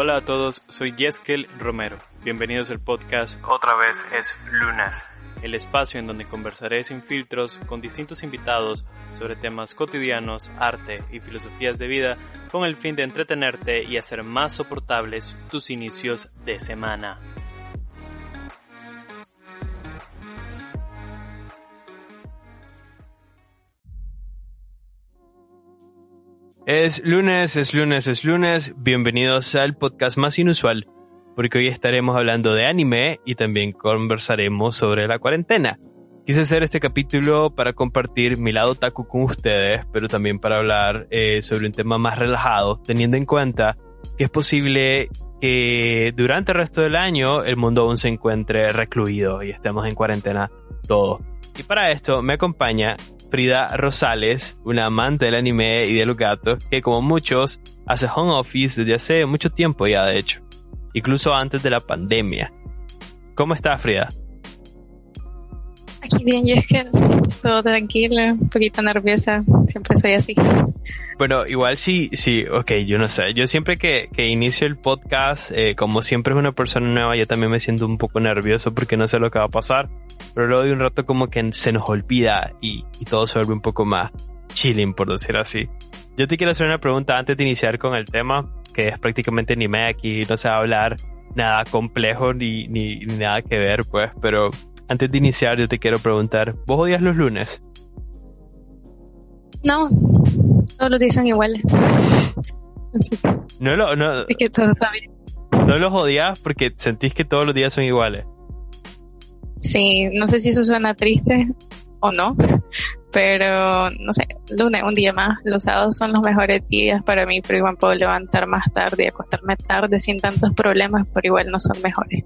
Hola a todos, soy Yeskel Romero. Bienvenidos al podcast Otra vez es Lunas, el espacio en donde conversaré sin filtros con distintos invitados sobre temas cotidianos, arte y filosofías de vida con el fin de entretenerte y hacer más soportables tus inicios de semana. Es lunes, es lunes, es lunes. Bienvenidos al podcast más inusual, porque hoy estaremos hablando de anime y también conversaremos sobre la cuarentena. Quise hacer este capítulo para compartir mi lado taku con ustedes, pero también para hablar eh, sobre un tema más relajado, teniendo en cuenta que es posible que durante el resto del año el mundo aún se encuentre recluido y estemos en cuarentena todo. Y para esto me acompaña Frida Rosales, una amante del anime y de los gatos, que como muchos hace home office desde hace mucho tiempo ya, de hecho, incluso antes de la pandemia. ¿Cómo estás, Frida? Aquí bien, que todo tranquilo, un poquito nerviosa, siempre soy así. Bueno, igual sí, sí, ok, yo no sé. Yo siempre que, que inicio el podcast, eh, como siempre es una persona nueva, yo también me siento un poco nervioso porque no sé lo que va a pasar. Pero luego de un rato como que se nos olvida y, y todo se vuelve un poco más chilling, por decir así. Yo te quiero hacer una pregunta antes de iniciar con el tema, que es prácticamente ni me aquí, no se va a hablar nada complejo ni, ni, ni nada que ver, pues, pero antes de iniciar yo te quiero preguntar, ¿vos odias los lunes? No, todos los días son iguales. No lo, no. Es que todo está bien. No los odias porque sentís que todos los días son iguales. Sí, no sé si eso suena triste o no, pero no sé, lunes, un día más. Los sábados son los mejores días para mí, pero igual puedo levantar más tarde y acostarme tarde sin tantos problemas, pero igual no son mejores.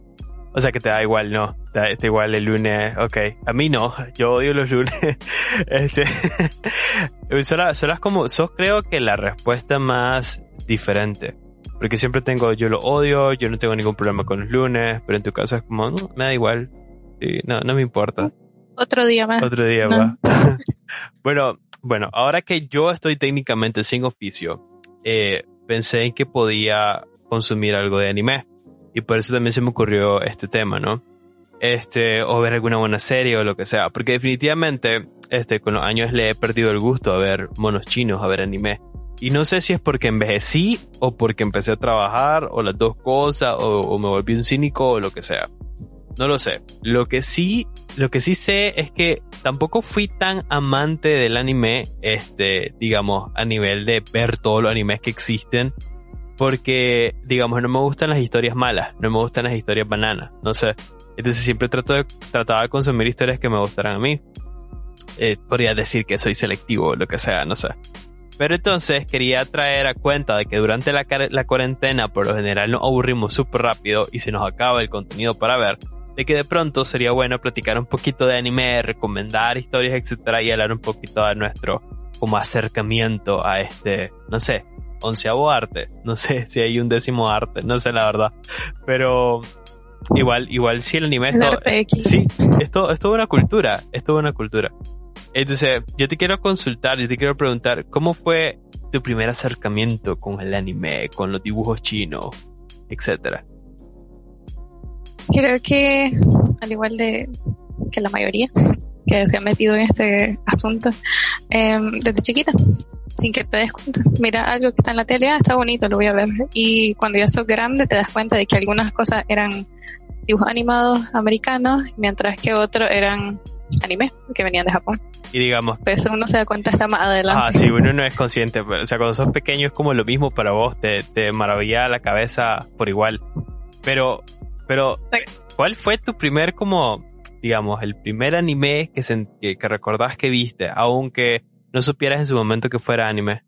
O sea que te da igual, ¿no? Te da, igual el lunes, ok. A mí no, yo odio los lunes. este, solo, como, sos creo que la respuesta más diferente. Porque siempre tengo, yo lo odio, yo no tengo ningún problema con los lunes, pero en tu caso es como, mm, me da igual. no, no me importa. Otro día más. Otro día más. bueno, bueno, ahora que yo estoy técnicamente sin oficio, eh, pensé en que podía consumir algo de anime. Y por eso también se me ocurrió este tema, ¿no? Este, o ver alguna buena serie o lo que sea. Porque definitivamente, este, con los años le he perdido el gusto a ver monos chinos, a ver anime. Y no sé si es porque envejecí o porque empecé a trabajar o las dos cosas o, me volví un cínico o lo que sea. No lo sé. Lo que sí, lo que sí sé es que tampoco fui tan amante del anime, este, digamos, a nivel de ver todos los animes que existen porque, digamos, no me gustan las historias malas, no me gustan las historias bananas, no sé. Entonces siempre trato de, trataba de consumir historias que me gustaran a mí. Eh, podría decir que soy selectivo o lo que sea, no sé. Pero entonces quería traer a cuenta de que durante la, la cuarentena por lo general nos aburrimos súper rápido y se nos acaba el contenido para ver, de que de pronto sería bueno platicar un poquito de anime, recomendar historias, etcétera, y hablar un poquito de nuestro como acercamiento a este, no sé, onceavo arte. No sé si hay un décimo arte, no sé la verdad. Pero igual, igual si el anime es todo, sí, esto es toda una cultura, es toda una cultura. Entonces, yo te quiero consultar, yo te quiero preguntar, ¿cómo fue tu primer acercamiento con el anime, con los dibujos chinos, etcétera? Creo que, al igual de que la mayoría que se ha metido en este asunto, em, desde chiquita, sin que te des cuenta. Mira algo que está en la tele, ah, está bonito, lo voy a ver. Y cuando ya sos grande te das cuenta de que algunas cosas eran dibujos animados americanos, mientras que otros eran anime, que venían de Japón. Y digamos... Pero eso uno se da cuenta hasta más adelante. Ah, sí, uno no es consciente. O sea, cuando sos pequeño es como lo mismo para vos, te, te maravilla la cabeza por igual. Pero, pero, ¿cuál fue tu primer como, digamos, el primer anime que, que, que recordás que viste? Aunque no supieras en su momento que fuera anime?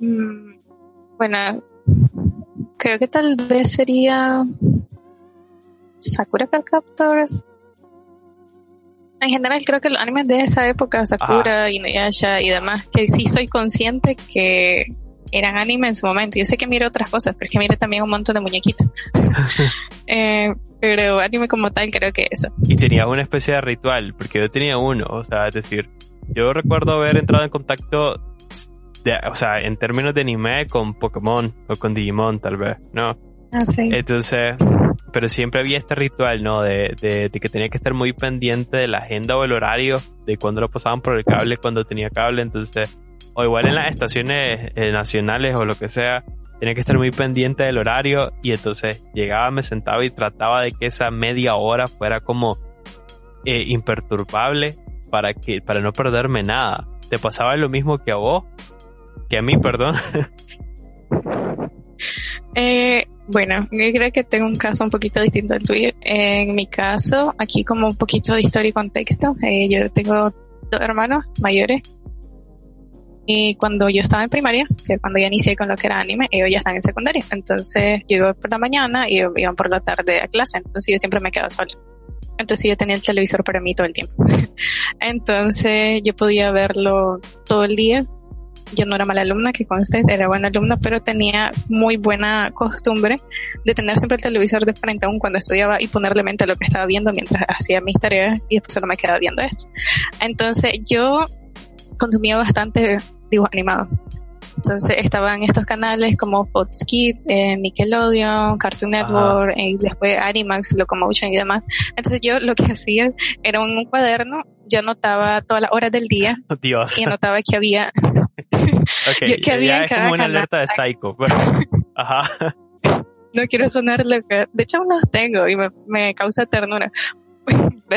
Mm, bueno, creo que tal vez sería Sakura Card Captors. En general creo que los animes de esa época, Sakura, Inuyasha y demás, que sí soy consciente que eran anime en su momento. Yo sé que miro otras cosas, pero es que mire también un montón de muñequitas. eh, pero anime como tal creo que eso. Y tenía una especie de ritual, porque yo tenía uno, o sea, es decir, yo recuerdo haber entrado en contacto o sea, en términos de anime con Pokémon o con Digimon tal vez, ¿no? Ah, sí. Entonces, pero siempre había este ritual, ¿no? De, de, que tenía que estar muy pendiente de la agenda o el horario, de cuando lo pasaban por el cable, cuando tenía cable, entonces, o igual en las estaciones eh, nacionales o lo que sea, tenía que estar muy pendiente del horario y entonces llegaba, me sentaba y trataba de que esa media hora fuera como eh, imperturbable para que, para no perderme nada. ¿Te pasaba lo mismo que a vos? Que a mí, perdón. eh, bueno, yo creo que tengo un caso un poquito distinto al tuyo. En mi caso, aquí como un poquito de historia y contexto, eh, yo tengo dos hermanos mayores y cuando yo estaba en primaria, que cuando ya inicié con lo que era anime, ellos ya están en secundaria. Entonces yo iba por la mañana y ellos iban por la tarde a clase. Entonces yo siempre me quedaba sola. Entonces yo tenía el televisor para mí todo el tiempo. Entonces yo podía verlo todo el día yo no era mala alumna, que con ustedes era buena alumna, pero tenía muy buena costumbre de tener siempre el televisor de frente aún cuando estudiaba y ponerle mente a lo que estaba viendo mientras hacía mis tareas y después solo me quedaba viendo esto. Entonces yo consumía bastante dibujos animados. Entonces estaban estos canales como Fox Kids, eh, Nickelodeon, Cartoon Network, y después Animax, Locomotion y demás. Entonces yo lo que hacía era un cuaderno, yo anotaba todas las horas del día Dios. y anotaba que había okay, que había como una alerta de psycho. ajá. No quiero sonar loca. De hecho, aún los tengo y me, me causa ternura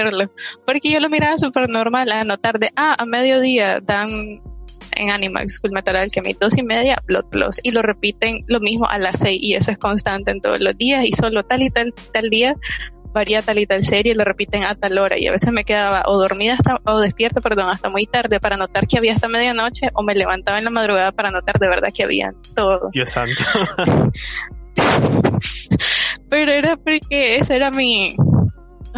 verlo. Porque yo lo miraba súper normal a anotar de, ah, a mediodía dan en Animax Full Metal Alchemist, dos y media, Blood Plus, y lo repiten lo mismo a las seis, y eso es constante en todos los días, y solo tal y tal, tal día varía tal y tal serie y lo repiten a tal hora, y a veces me quedaba o dormida hasta, o despierta, perdón, hasta muy tarde para notar que había hasta medianoche, o me levantaba en la madrugada para notar de verdad que había todo. Dios santo. Pero era porque ese era mi,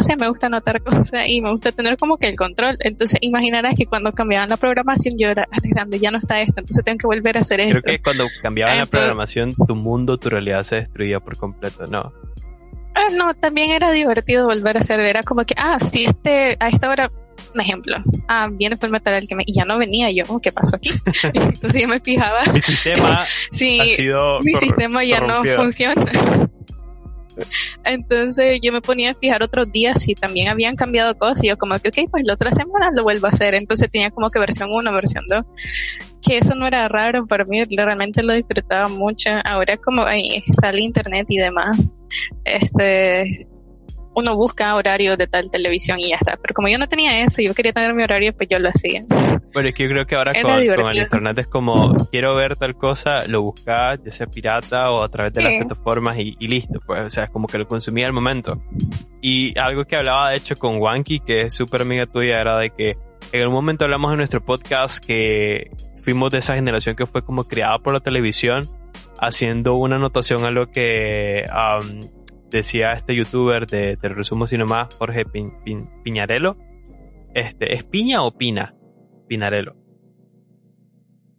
o sea, me gusta anotar cosas y me gusta tener como que el control. Entonces, imaginarás que cuando cambiaban la programación, yo era grande, ya no está esto, entonces tengo que volver a hacer esto. Creo que cuando cambiaban la programación, tu mundo, tu realidad se destruía por completo, ¿no? Ah, no, también era divertido volver a hacer, era como que, ah, si este, a esta hora, un ejemplo, ah, viene el metal que me, y ya no venía yo, ¿qué pasó aquí? Entonces yo me fijaba. Mi sistema sí, ha sido mi sistema ya no funciona. Entonces yo me ponía a fijar otros días si también habían cambiado cosas y yo como que, ok, pues la otra semana lo vuelvo a hacer. Entonces tenía como que versión 1, versión 2. Que eso no era raro para mí, realmente lo disfrutaba mucho. Ahora como ahí está el internet y demás, este, uno busca horarios de tal televisión y ya está. Pero como yo no tenía eso, yo quería tener mi horario, pues yo lo hacía. Pero es que yo creo que ahora con, el internet es como, quiero ver tal cosa, lo buscas, ya sea pirata o a través de las plataformas y, listo, pues, o sea, es como que lo consumía al momento. Y algo que hablaba de hecho con Wanky, que es súper amiga tuya, era de que en algún momento hablamos en nuestro podcast que fuimos de esa generación que fue como creada por la televisión, haciendo una anotación a lo que decía este youtuber de, Te resumo sino más, Jorge Piñarelo. Este, ¿Es Piña o Pina? Pinarelo.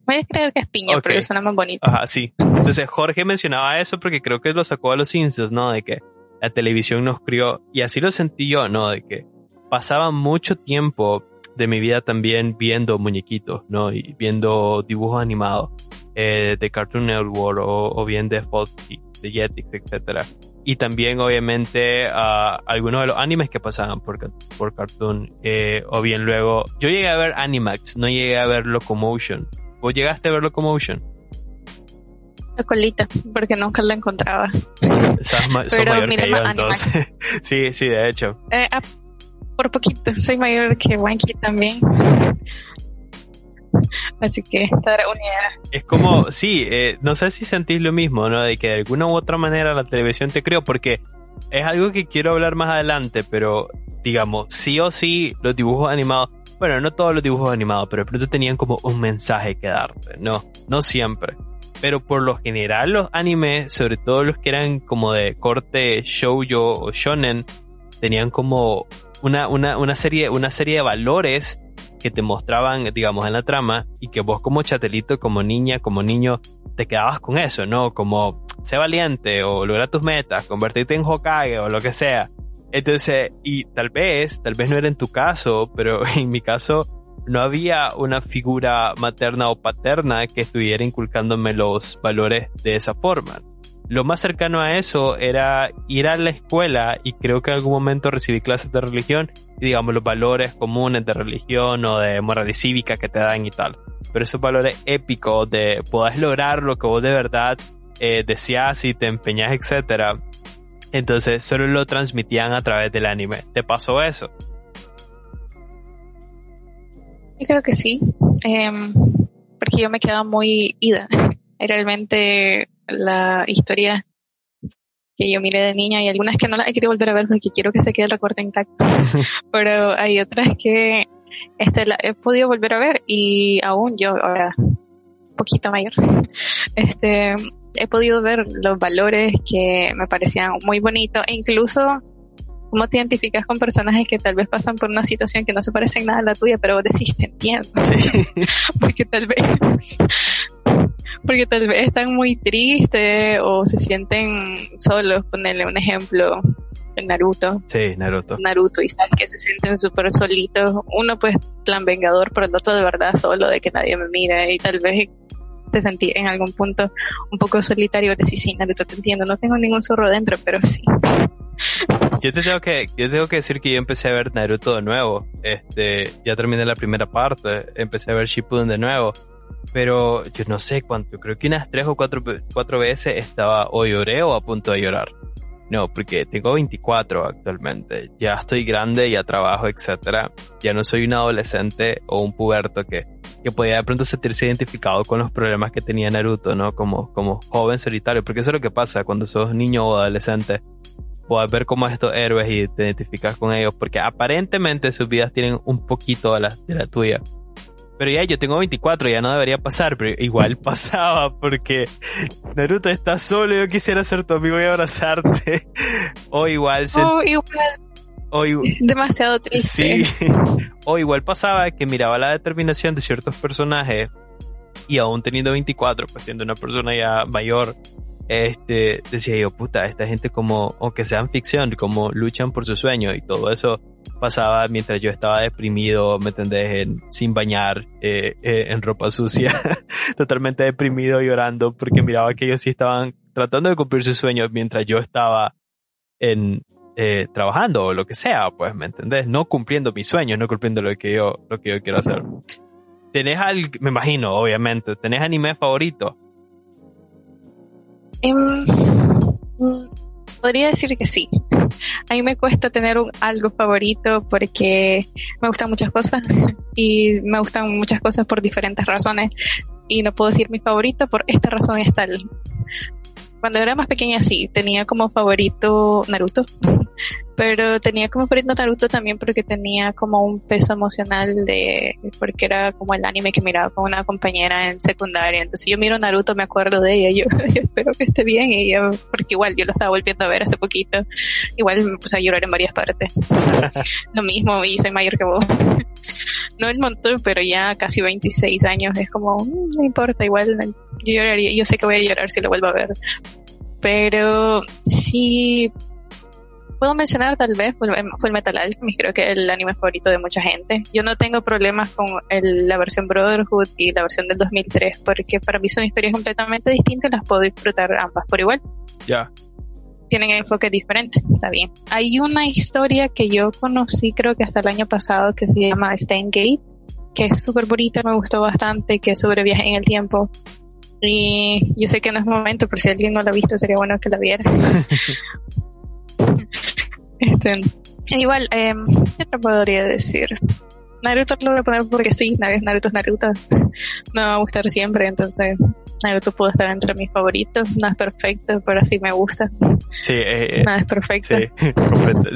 Voy a creer que es Piña, pero porque suena más bonito. Ajá, sí. Entonces Jorge mencionaba eso porque creo que lo sacó a los Simpsons, ¿no? De que la televisión nos crió. Y así lo sentí yo, ¿no? De que pasaba mucho tiempo de mi vida también viendo muñequitos, ¿no? Y viendo dibujos animados eh, de Cartoon Network o, o bien de Fox, de Jetix, etcétera y también obviamente a algunos de los animes que pasaban por, por Cartoon eh, o bien luego yo llegué a ver Animax no llegué a ver Locomotion. ¿vos llegaste a ver Locomotion? La colita porque nunca la encontraba. Sos, mayor que yo entonces. Sí, sí, de hecho. Eh, ah, por poquito soy mayor que Wanky también Así que Es como, sí, eh, no sé si sentís lo mismo, ¿no? De que de alguna u otra manera la televisión te creó, porque es algo que quiero hablar más adelante, pero digamos, sí o sí, los dibujos animados, bueno, no todos los dibujos animados, pero de pronto tenían como un mensaje que darte, no, no siempre. Pero por lo general los animes, sobre todo los que eran como de corte shoujo o shonen, tenían como una, una, una, serie, una serie de valores que te mostraban, digamos, en la trama y que vos como chatelito, como niña, como niño, te quedabas con eso, ¿no? Como, sé valiente o logra tus metas, convertirte en Hokage o lo que sea. Entonces, y tal vez, tal vez no era en tu caso, pero en mi caso, no había una figura materna o paterna que estuviera inculcándome los valores de esa forma. Lo más cercano a eso era ir a la escuela y creo que en algún momento recibí clases de religión y digamos los valores comunes de religión o de moral y cívica que te dan y tal. Pero esos valores épicos de poder lograr lo que vos de verdad eh, deseas y te empeñas, etcétera. Entonces solo lo transmitían a través del anime. ¿Te pasó eso? Yo creo que sí, em, porque yo me quedaba muy ida. Realmente la historia que yo miré de niña hay algunas que no las he querido volver a ver porque quiero que se quede el recorte intacto, pero hay otras que este, la he podido volver a ver y aún yo ahora poquito mayor, este, he podido ver los valores que me parecían muy bonitos e incluso cómo te identificas con personajes que tal vez pasan por una situación que no se parecen nada a la tuya, pero vos decís, te entiendo. porque tal vez, porque tal vez están muy tristes o se sienten solos. Ponerle un ejemplo, en Naruto. Sí, Naruto. Naruto y sabes que se sienten súper solitos. Uno pues plan vengador, pero el otro de verdad solo, de que nadie me mire y tal vez te sentí en algún punto un poco solitario. Decís, sí, Naruto, te entiendo, no tengo ningún zorro dentro, pero sí. Yo te tengo que, yo tengo que decir que yo empecé a ver Naruto de nuevo. Este, ya terminé la primera parte, empecé a ver Shippuden de nuevo. Pero yo no sé cuánto, creo que unas tres o cuatro, cuatro veces estaba o lloré o a punto de llorar. No, porque tengo 24 actualmente. Ya estoy grande, ya trabajo, etcétera. Ya no soy un adolescente o un puberto que, que podía de pronto sentirse identificado con los problemas que tenía Naruto, ¿no? Como, como joven solitario. Porque eso es lo que pasa cuando sos niño o adolescente puedas ver cómo estos héroes y te identificas con ellos, porque aparentemente sus vidas tienen un poquito de la, de la tuya. Pero ya yo tengo 24, ya no debería pasar, pero igual pasaba porque Naruto está solo, yo quisiera ser tu amigo y abrazarte. o igual... Oh, igual. Demasiado triste. Sí. o igual pasaba que miraba la determinación de ciertos personajes y aún teniendo 24, pues siendo una persona ya mayor, este, decía yo, puta, esta gente como, aunque sean ficción, como luchan por su sueño y todo eso pasaba mientras yo estaba deprimido, me entendés, sin bañar, eh, eh, en ropa sucia, totalmente deprimido, llorando, porque miraba que ellos sí estaban tratando de cumplir sus sueños mientras yo estaba en, eh, trabajando o lo que sea, pues, ¿me entendés? No cumpliendo mis sueños, no cumpliendo lo que yo, lo que yo quiero hacer. ¿Tenés algo, me imagino, obviamente, tenés anime favorito? Em, mm, podría decir que sí. A mí me cuesta tener un algo favorito porque me gustan muchas cosas y me gustan muchas cosas por diferentes razones y no puedo decir mi favorito por esta razón y tal. Cuando era más pequeña sí, tenía como favorito Naruto, pero tenía como favorito Naruto también porque tenía como un peso emocional de, porque era como el anime que miraba con una compañera en secundaria, entonces yo miro Naruto, me acuerdo de ella, yo, espero que esté bien, y porque igual yo lo estaba volviendo a ver hace poquito, igual me puse a llorar en varias partes, lo mismo, y soy mayor que vos, no el montón, pero ya casi 26 años, es como, mm, no importa, igual yo lloraría, yo sé que voy a llorar si lo vuelvo a ver, pero sí puedo mencionar tal vez Full Metal Alchemist, creo que es el anime favorito de mucha gente. Yo no tengo problemas con la versión Brotherhood y la versión del 2003 porque para mí son historias completamente distintas y las puedo disfrutar ambas por igual. Ya. Tienen enfoques diferentes, está bien. Hay una historia que yo conocí creo que hasta el año pasado que se llama Gate, que es súper bonita, me gustó bastante, que es sobre viaje en el tiempo. Y yo sé que no es momento, pero si alguien no la ha visto sería bueno que la viera. este, igual, eh, ¿qué te podría decir? Naruto lo voy a poner porque sí, Naruto es Naruto. Me va a gustar siempre, entonces Naruto puede estar entre mis favoritos. No es perfecto, pero sí me gusta. Sí, eh, no es perfecto. Sí,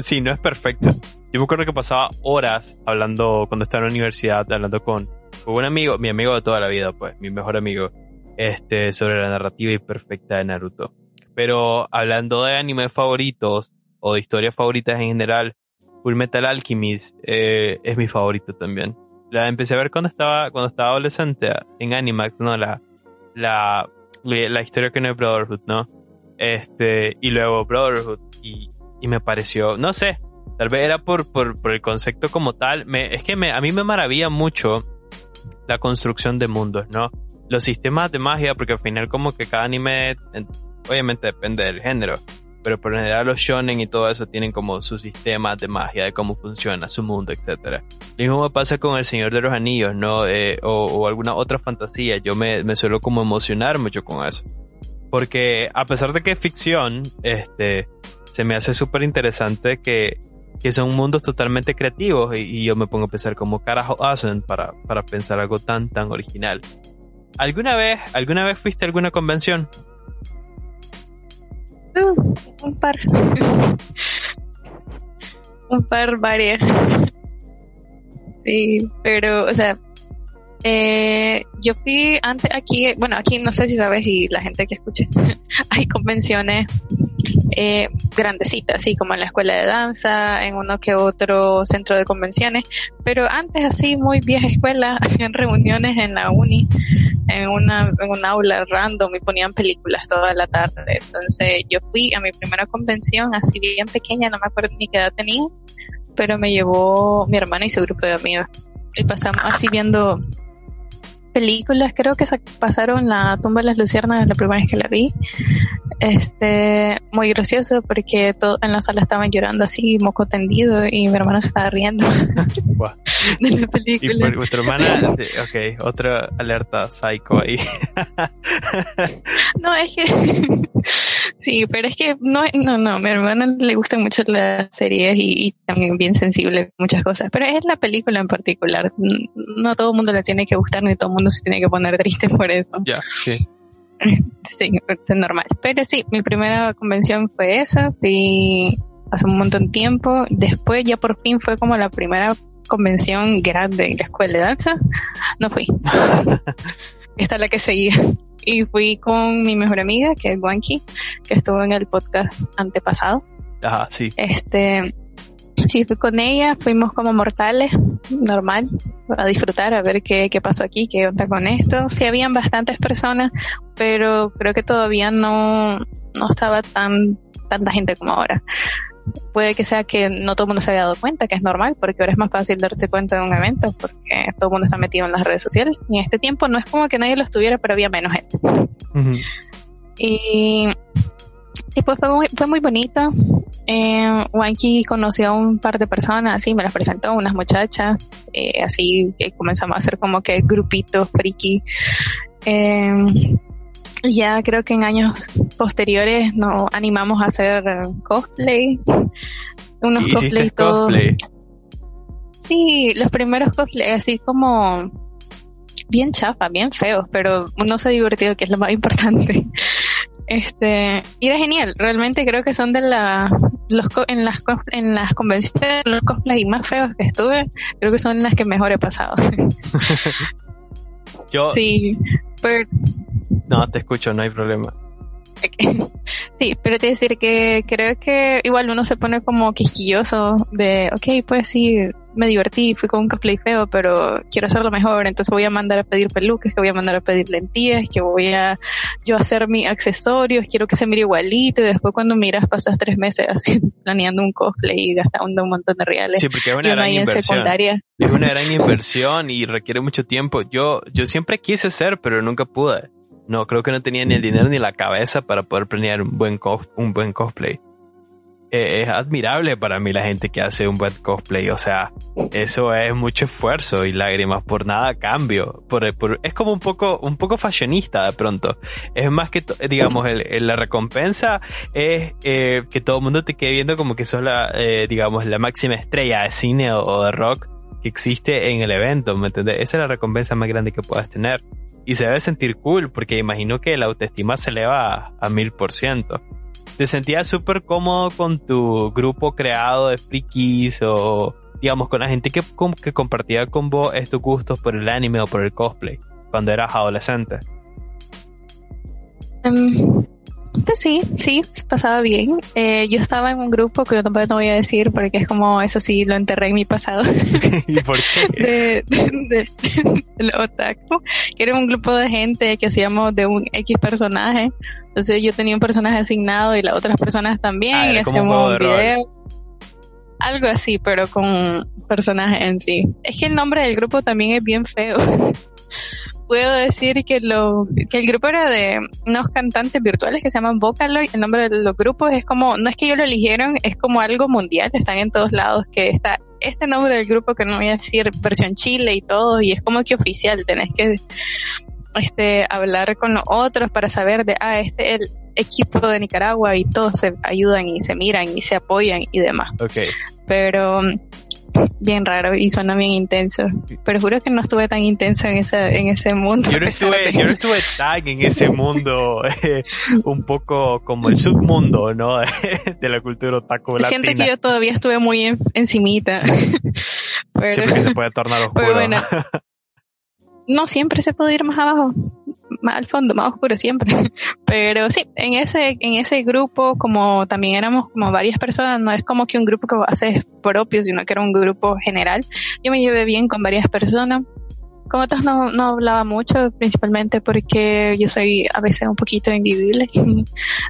sí, no es perfecto. Yo me acuerdo que pasaba horas hablando, cuando estaba en la universidad, hablando con, con un amigo, mi amigo de toda la vida, pues, mi mejor amigo, este, sobre la narrativa imperfecta de Naruto. Pero hablando de animes favoritos o de historias favoritas en general, Full Metal Alchemist eh, es mi favorito también. La empecé a ver cuando estaba, cuando estaba adolescente en Animax, ¿no? La, la, la historia que no es Brotherhood, ¿no? Este, y luego Brotherhood, y, y me pareció, no sé, Tal vez era por, por, por el concepto como tal. Me, es que me, a mí me maravilla mucho la construcción de mundos, ¿no? Los sistemas de magia, porque al final como que cada anime, obviamente depende del género, pero por general los shonen y todo eso tienen como su sistema de magia, de cómo funciona su mundo, etc. Lo mismo pasa con El Señor de los Anillos, ¿no? Eh, o, alguna otra fantasía. Yo me, me suelo como emocionar mucho con eso. Porque a pesar de que es ficción, este, se me hace súper interesante que, que son mundos totalmente creativos y, yo me pongo a pensar como carajo hacen para, para pensar algo tan, tan original. ¿Alguna vez, alguna vez fuiste a alguna convención? Uh, un par. un par, varias. sí, pero, o sea, eh, yo fui antes aquí, bueno, aquí no sé si sabes y la gente que escuche, hay convenciones eh, grandecitas, así como en la escuela de danza, en uno que otro centro de convenciones, pero antes así, muy vieja escuela, hacían reuniones en la uni, en una, en un aula random y ponían películas toda la tarde. Entonces yo fui a mi primera convención así bien pequeña, no me acuerdo ni qué edad tenía, pero me llevó mi hermana y su grupo de amigos. Y pasamos así viendo películas, creo que pasaron La tumba de las luciernas la primera vez que la vi. Este, muy gracioso porque todo en la sala estaban llorando así, moco tendido y mi hermana se estaba riendo de la película. Y vuestra hermana, ok, otra alerta psycho ahí. no, es que sí, pero es que no, no, no, mi hermana le gustan mucho las series y, también bien sensible muchas cosas, pero es la película en particular. No todo el mundo le tiene que gustar ni todo el mundo se tiene que poner triste por eso. Ya, sí. Sí, es normal. Pero sí, mi primera convención fue esa, fui hace un montón de tiempo. Después ya por fin fue como la primera convención grande en la escuela de danza. No fui. Esta es la que seguía. Y fui con mi mejor amiga, que es Wanky, que estuvo en el podcast antepasado. Ajá, sí. Este, Sí, fui con ella, fuimos como mortales, normal, a disfrutar, a ver qué, qué pasó aquí, qué onda con esto. Sí, habían bastantes personas, pero creo que todavía no, no estaba tan tanta gente como ahora. Puede que sea que no todo el mundo se haya dado cuenta, que es normal, porque ahora es más fácil darte cuenta de un evento, porque todo el mundo está metido en las redes sociales. Y en este tiempo no es como que nadie lo estuviera, pero había menos gente. Y y pues fue muy, fue muy bonito. Eh, Wanky conoció a un par de personas, así me las presentó, unas muchachas, eh, así que comenzamos a hacer como que grupitos friki. Eh, ya creo que en años posteriores nos animamos a hacer cosplay. Unos cosplay cosplay? Sí, los primeros cosplay, así como bien chafa, bien feos, pero uno se ha divertido, que es lo más importante. Este, y era genial, realmente creo que son de la, los, en las, en las convenciones, los cosplays más feos que estuve, creo que son las que mejor he pasado. Yo. Sí, pero. No, te escucho, no hay problema. Sí, pero te decir que creo que igual uno se pone como quisquilloso de, ok, pues sí, me divertí, fui con un cosplay feo, pero quiero hacerlo mejor, entonces voy a mandar a pedir peluques, que voy a mandar a pedir lentillas, que voy a yo hacer mis accesorios, quiero que se mire igualito, y después cuando miras pasas tres meses así planeando un cosplay y gastando un montón de reales. Sí, porque es una gran inversión. Es una gran inversión y requiere mucho tiempo. Yo, yo siempre quise ser, pero nunca pude. No, creo que no tenía ni el dinero ni la cabeza para poder planear un buen, un buen cosplay. Eh, es admirable para mí la gente que hace un buen cosplay. O sea, eso es mucho esfuerzo y lágrimas por nada cambio. Por, es como un poco, un poco fashionista de pronto. Es más que, digamos, el, la recompensa es eh, que todo el mundo te quede viendo como que sos la, eh, digamos, la máxima estrella de cine o, de rock que existe en el evento. ¿Me entiendes? Esa es la recompensa más grande que puedas tener y se debe sentir cool porque imagino que la autoestima se eleva a mil por ciento. ¿Te sentías súper cómodo con tu grupo creado de frikis o digamos con la gente que, que compartía con vos estos gustos por el anime o por el cosplay cuando eras adolescente? Em, pues sí, sí, pasaba bien. Eh, yo estaba en un grupo que yo tampoco voy a decir porque es como, eso sí, lo enterré en mi pasado. ¿Y por qué? De, otaku, que era un grupo de gente que hacíamos de un X personaje. Entonces yo tenía un personaje asignado y las otras personas también ah, y hacíamos un video. algo así, pero con personajes en sí. Es que el nombre del grupo también es bien feo. Puedo decir que, lo, que el grupo era de unos cantantes virtuales que se llaman Vocaloid. El nombre de los grupos es como, no es que ellos lo eligieron, es como algo mundial, están en todos lados, que está este nombre del grupo que no voy a decir versión Chile y todo, y es como que oficial, tenés que este, hablar con los otros para saber de, ah, este es el equipo de Nicaragua y todos se ayudan y se miran y se apoyan y demás. Okay. Pero bien raro y suena bien intenso. Pero juro que no estuve tan intenso en ese, en ese mundo. Yo no estuve, yo no estuve tan en ese mundo, eh, un poco como el submundo, ¿no? de la cultura otaku latina. Siento que yo todavía estuve muy encimita. pero, Siempre que se puede tornar oscuro. Bueno, no siempre se puede ir más abajo más al fondo, más oscuro siempre. Pero sí, en ese, en ese grupo, como también éramos como varias personas, no es como que un grupo que haces propio, sino que era un grupo general. Yo me llevé bien con varias personas. Con otras no, no hablaba mucho, principalmente porque yo soy a veces un poquito invivible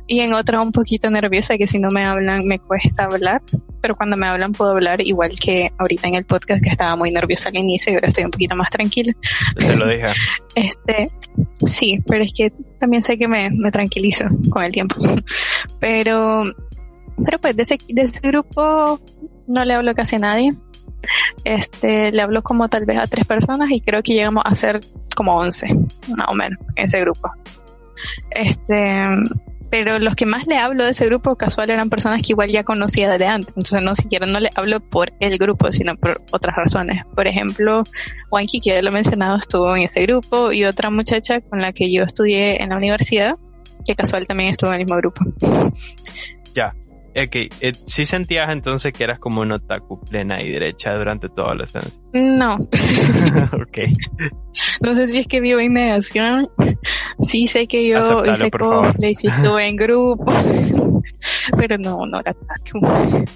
y en otras un poquito nerviosa, que si no me hablan me cuesta hablar, pero cuando me hablan puedo hablar igual que ahorita en el podcast que estaba muy nerviosa al inicio y ahora estoy un poquito más tranquila. Te lo dije. Este, sí, pero es que también sé que me, me tranquilizo con el tiempo. Pero, pero pues de ese, de ese grupo no le hablo casi a nadie este, le hablo como tal vez a tres personas y creo que llegamos a ser como once, más o menos, en ese grupo. Este, pero los que más le hablo de ese grupo casual eran personas que igual ya conocía desde antes, entonces no siquiera no le hablo por el grupo, sino por otras razones. Por ejemplo, Wanky, que ya lo he mencionado, estuvo en ese grupo y otra muchacha con la que yo estudié en la universidad, que casual también estuvo en el mismo grupo. Ya, Ok, eh, ¿sí sentías entonces que eras como una otaku plena y derecha durante toda la adolescencia? No. ok. No sé si es que vivo en negación. Sí sé que yo hice cosplay, sí estuve en grupo. Pero no, no era otaku.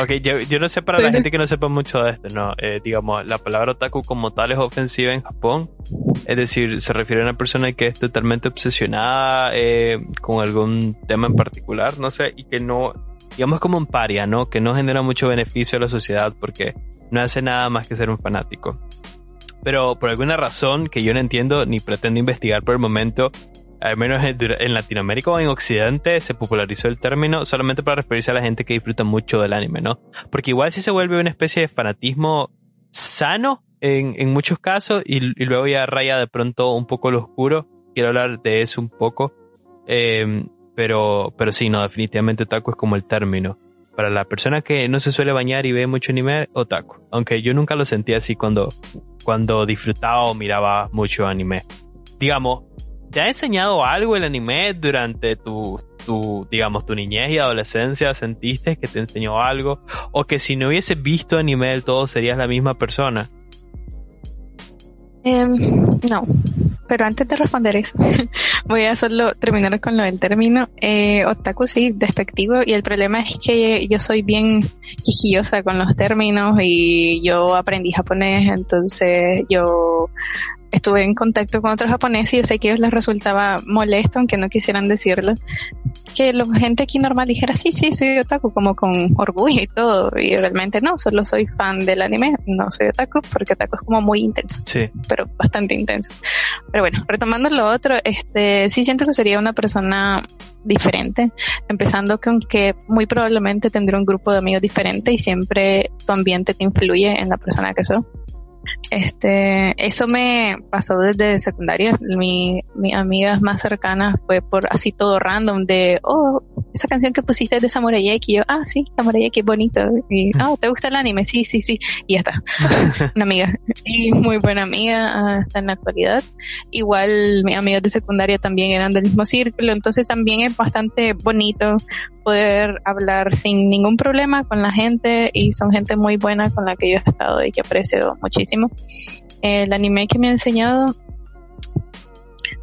Ok, yo, yo, no sé para la gente que no sepa mucho de esto, ¿no? Eh, digamos, la palabra otaku como tal es ofensiva en Japón. Es decir, se refiere a una persona que es totalmente obsesionada eh, con algún tema en particular, no sé, y que no, digamos como un paria, ¿no? Que no genera mucho beneficio a la sociedad porque no hace nada más que ser un fanático. Pero por alguna razón que yo no entiendo ni pretendo investigar por el momento, al menos en Latinoamérica o en Occidente se popularizó el término solamente para referirse a la gente que disfruta mucho del anime, ¿no? Porque igual si se vuelve una especie de fanatismo sano en, en muchos casos y, luego ya raya de pronto un poco lo oscuro. Quiero hablar de eso un poco. Em, pero, pero sí, no, definitivamente otaku es como el término. Para la persona que no se suele bañar y ve mucho anime, otaku. Aunque yo nunca lo sentía así cuando, cuando disfrutaba o miraba mucho anime. Digamos, ¿Te ha enseñado algo el anime durante tu, tu, digamos, tu niñez y adolescencia? ¿Sentiste que te enseñó algo? ¿O que si no hubieses visto anime del todo serías la misma persona? Em, no, pero antes de responder eso, voy a solo terminar con lo del término. Eh, otaku sí, despectivo, y el problema es que yo soy bien quijillosa con los términos y yo aprendí japonés, entonces yo estuve en contacto con otros japoneses y yo sé que a ellos les resultaba molesto, aunque no quisieran decirlo, que la gente aquí normal dijera, sí, sí, soy otaku, como con orgullo y todo, y realmente no, solo soy fan del anime, no soy otaku, porque otaku es como muy intenso, sí. pero bastante intenso. Pero bueno, retomando lo otro, este, sí siento que sería una persona diferente, empezando con que muy probablemente tendré un grupo de amigos diferente y siempre tu ambiente te influye en la persona que sos. Este, eso me pasó desde secundaria. Mi, mi amigas más cercanas fue por así todo random de, oh, esa canción que pusiste es de Samurai X. Y yo, ah, sí, Samurai X, bonito. Y, ah, ¿te gusta el anime? Sí, sí, sí. Y ya está. Una amiga. Y muy buena amiga hasta en la actualidad. Igual mis amigas de secundaria también eran del mismo círculo. Entonces también es bastante bonito poder hablar sin ningún problema con la gente y son gente muy buena con la que yo he estado y que aprecio muchísimo. El anime que me ha enseñado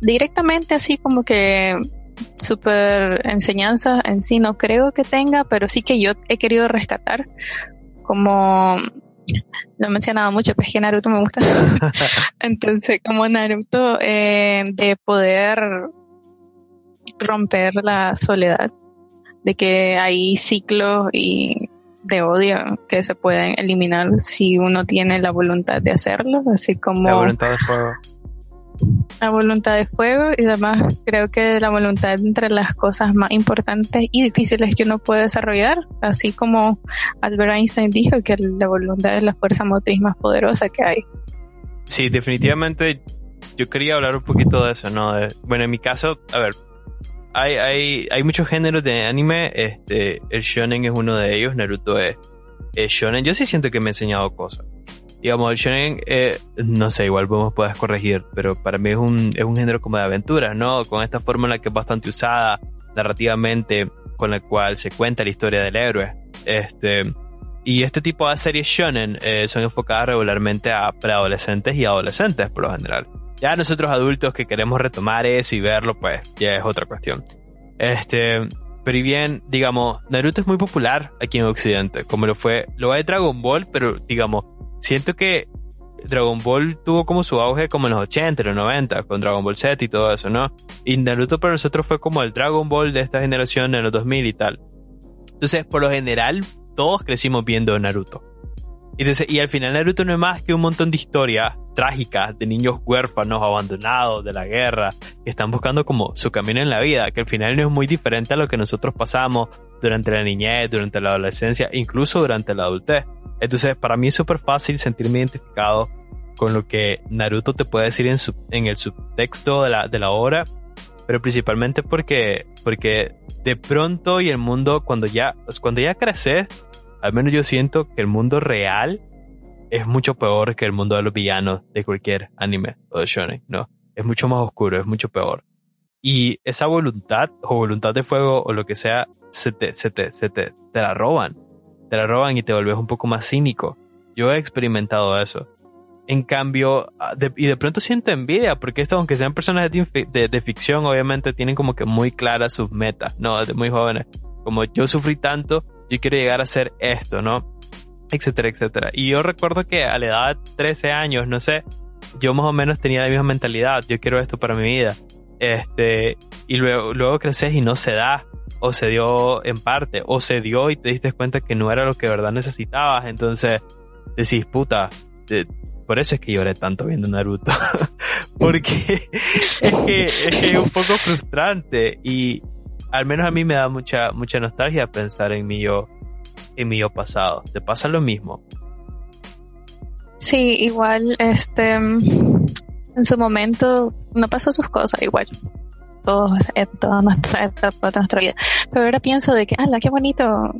directamente así como que super enseñanza en sí no creo que tenga, pero sí que yo he querido rescatar como lo he mencionado mucho, pero es que Naruto me gusta. Entonces, como Naruto, eh, de poder romper la soledad de que hay ciclos y de odio que se pueden eliminar si uno tiene la voluntad de hacerlo, así como la voluntad de fuego. La voluntad de fuego y además creo que la voluntad entre las cosas más importantes y difíciles que uno puede desarrollar, así como Albert Einstein dijo que la voluntad es la fuerza motriz más poderosa que hay. Sí, definitivamente yo quería hablar un poquito de eso, ¿no? bueno, en mi caso, a ver, hay, hay, muchos géneros de anime, este, el shonen es uno de ellos, Naruto es, shonen, yo sí siento que me he enseñado cosas. Digamos, el shonen, eh, no sé, igual vos puedes corregir, pero para mí es un, es un género como de aventuras, ¿no? Con esta fórmula que es bastante usada narrativamente, con la cual se cuenta la historia del héroe. Este, y este tipo de series shonen eh, son enfocadas regularmente a preadolescentes y adolescentes por lo general. Ya nosotros adultos que queremos retomar eso y verlo, pues ya es otra cuestión. Este, pero y bien, digamos, Naruto es muy popular aquí en Occidente, como lo fue, lo de Dragon Ball, pero digamos, siento que Dragon Ball tuvo como su auge como en los 80, los 90, con Dragon Ball Z y todo eso, ¿no? Y Naruto para nosotros fue como el Dragon Ball de esta generación en los 2000 y tal. Entonces, por lo general, todos crecimos viendo Naruto. Y, al final Naruto no es más que un montón de historias trágicas de niños huérfanos, abandonados de la guerra, que están buscando como su camino en la vida, que al final no es muy diferente a lo que nosotros pasamos durante la niñez, durante la adolescencia, incluso durante la adultez. Entonces, para mí es súper fácil sentirme identificado con lo que Naruto te puede decir en, su, en el subtexto de la, de la obra, pero principalmente porque, porque de pronto y el mundo, cuando ya, cuando ya creces, al menos yo siento que el mundo real es mucho peor que el mundo de los villanos de cualquier anime o de shonen, ¿no? Es mucho más oscuro, es mucho peor. Y esa voluntad o voluntad de fuego o lo que sea, se te, se te, se te, te la roban. Te la roban y te vuelves un poco más cínico. Yo he experimentado eso. En cambio, ah, y de pronto siento envidia, porque esto, aunque sean personas de, de, de, ficción, obviamente tienen como que muy claras sus metas, ¿no? Desde muy jóvenes. Como yo sufrí tanto, yo quiero llegar a ser esto, ¿no? Etcétera, etcétera. Y yo recuerdo que a la edad de 13 años, no sé, yo más o menos tenía la misma mentalidad, yo quiero esto para mi vida. Este, y luego, luego creces y no se da, o se dio en parte, o se dio y te diste cuenta que no era lo que de verdad necesitabas, entonces decís, puta, por eso es que lloré tanto viendo Naruto, porque es que, es que es un poco frustrante y, al menos a mí me da mucha, mucha nostalgia pensar en mi yo, en mi yo pasado. ¿Te pasa lo mismo? Sí, igual, este, en su momento no pasó sus cosas igual. Todo, toda nuestra nuestra vida. Pero ahora pienso de que, ala, qué bonito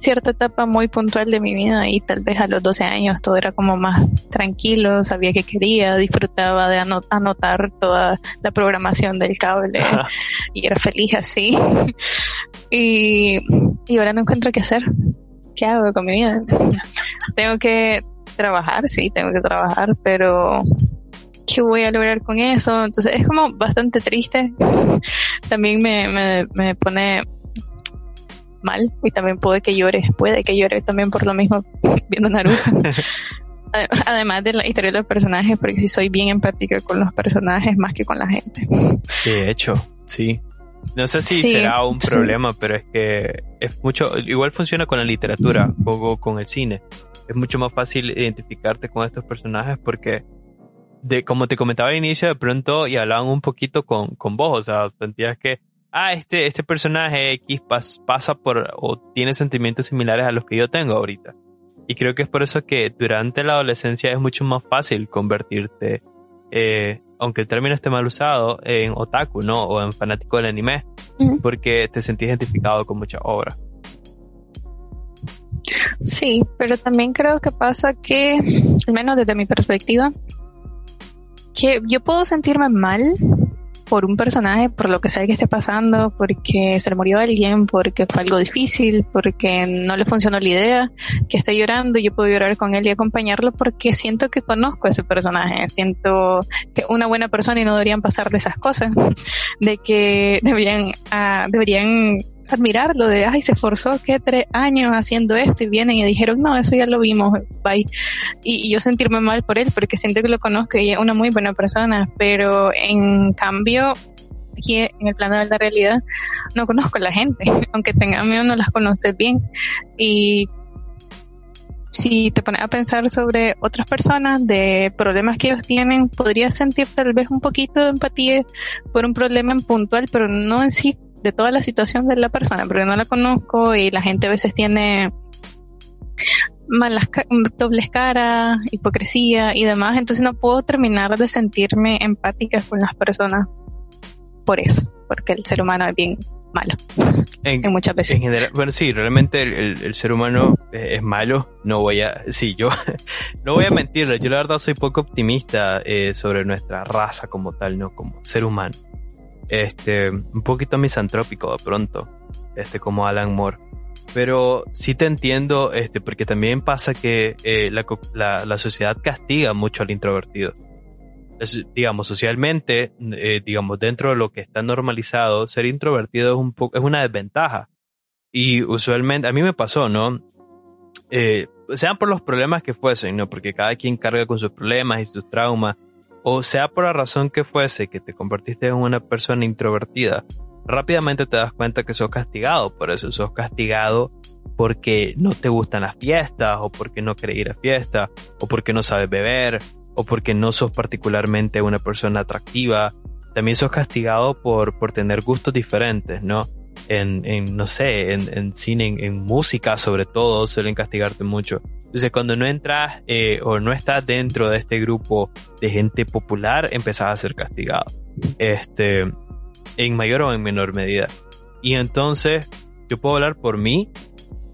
cierta etapa muy puntual de mi vida y tal vez a los 12 años todo era como más tranquilo, sabía que quería, disfrutaba de anotar toda la programación del cable y era feliz así. y, y ahora no encuentro qué hacer. ¿Qué hago con mi vida? tengo que trabajar, sí, tengo que trabajar, pero ¿qué voy a lograr con eso? Entonces es como bastante triste. También me, me, me pone mal y también puede que llore, puede que llore también por lo mismo viendo Naruto. Además de la historia de los personajes, porque si soy bien empática con los personajes más que con la gente. De hecho, sí. No sé si será un problema, pero es que es mucho, igual funciona con la literatura o con el cine. Es mucho más fácil identificarte con estos personajes porque, de, como te comentaba al inicio, de pronto y hablaban un poquito con, con vos, o sea, sentías que ah, este, este personaje X pasa por o tiene sentimientos similares a los que yo tengo ahorita. Y creo que es por eso que durante la adolescencia es mucho más fácil convertirte, eh, aunque el término esté mal usado, en otaku, ¿no? O en fanático del anime, porque te sentís identificado con muchas obras. Sí, pero también creo que pasa que, al menos desde mi perspectiva, que yo puedo sentirme mal por un personaje, por lo que sea que esté pasando, porque se le murió alguien, porque fue algo difícil, porque no le funcionó la idea, que esté llorando, yo puedo llorar con él y acompañarlo porque siento que conozco a ese personaje, siento que una buena persona y no deberían pasarle esas cosas, de que deberían, ah, deberían admirarlo de, ay, se esforzó que tres años haciendo esto y vienen y dijeron, no, eso ya lo vimos, bye. Y, yo sentirme mal por él porque siento que lo conozco y es una muy buena persona, pero en cambio, aquí en el plano de la realidad, no conozco a la gente, aunque tenga amigos no las conoce bien. Y si te pones a pensar sobre otras personas, de problemas que ellos tienen, podrías sentir tal vez un poquito de empatía por un problema en puntual, pero no en sí de toda la situación de la persona, porque no la conozco y la gente a veces tiene malas dobles caras, hipocresía y demás, entonces no puedo terminar de sentirme empática con las personas por eso, porque el ser humano es bien malo en, muchas veces. En general, bueno, sí, realmente el, ser humano es, malo. No voy a, sí, yo no voy a mentirle. Yo la verdad soy poco optimista eh, sobre nuestra raza como tal, no como ser humano. Este, un poquito misantrópico de pronto, este, como Alan Moore. Pero sí te entiendo, este, porque también pasa que eh, la, la, sociedad castiga mucho al introvertido digamos, socialmente, eh, digamos, dentro de lo que está normalizado, ser introvertido es un poco, es una desventaja. Y usualmente, a mí me pasó, ¿no? Eh, sean por los problemas que fuesen, ¿no? Porque cada quien carga con sus problemas y sus traumas, o sea por la razón que fuese que te convertiste en una persona introvertida, rápidamente te das cuenta que sos castigado por eso, sos castigado porque no te gustan las fiestas, o porque no querés ir a fiestas, o porque no sabes beber, o porque no sos particularmente una persona atractiva. También sos castigado por, por tener gustos diferentes, ¿no? En, en no sé, en, en cine, en, música sobre todo, suelen castigarte mucho. Entonces cuando no entras eh, o no estás dentro de este grupo de gente popular, empezás a ser castigado. Este, en mayor o en menor medida. Y entonces, yo puedo hablar por mí,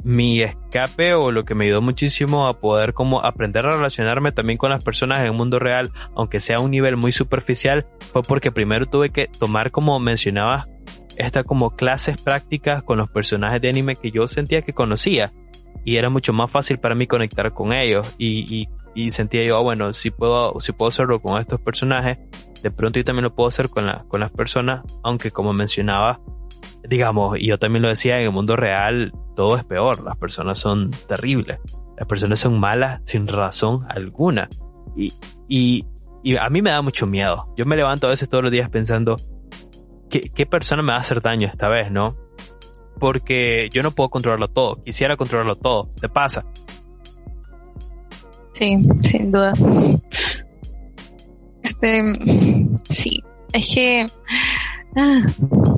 mi escape o lo que me ayudó muchísimo a poder como aprender a relacionarme también con las personas en el mundo real, aunque sea a un nivel muy superficial, fue porque primero tuve que tomar como mencionabas esta como clases prácticas con los personajes de anime que yo sentía que conocía y era mucho más fácil para mí conectar con ellos y, y, sentía yo, ah, bueno, si puedo, si puedo hacerlo con estos personajes, de pronto yo también lo puedo hacer con, la, con las personas, aunque como mencionaba, digamos, y yo también lo decía, en el mundo real todo es peor, las personas son terribles, las personas son malas sin razón alguna. Y, y, y a mí me da mucho miedo. Yo me levanto a veces todos los días pensando, ¿qué, qué persona me va a hacer daño esta vez, no? Porque yo no puedo controlarlo todo, quisiera controlarlo todo, ¿te pasa? Sí, sin duda. Este, sí, es que Ah,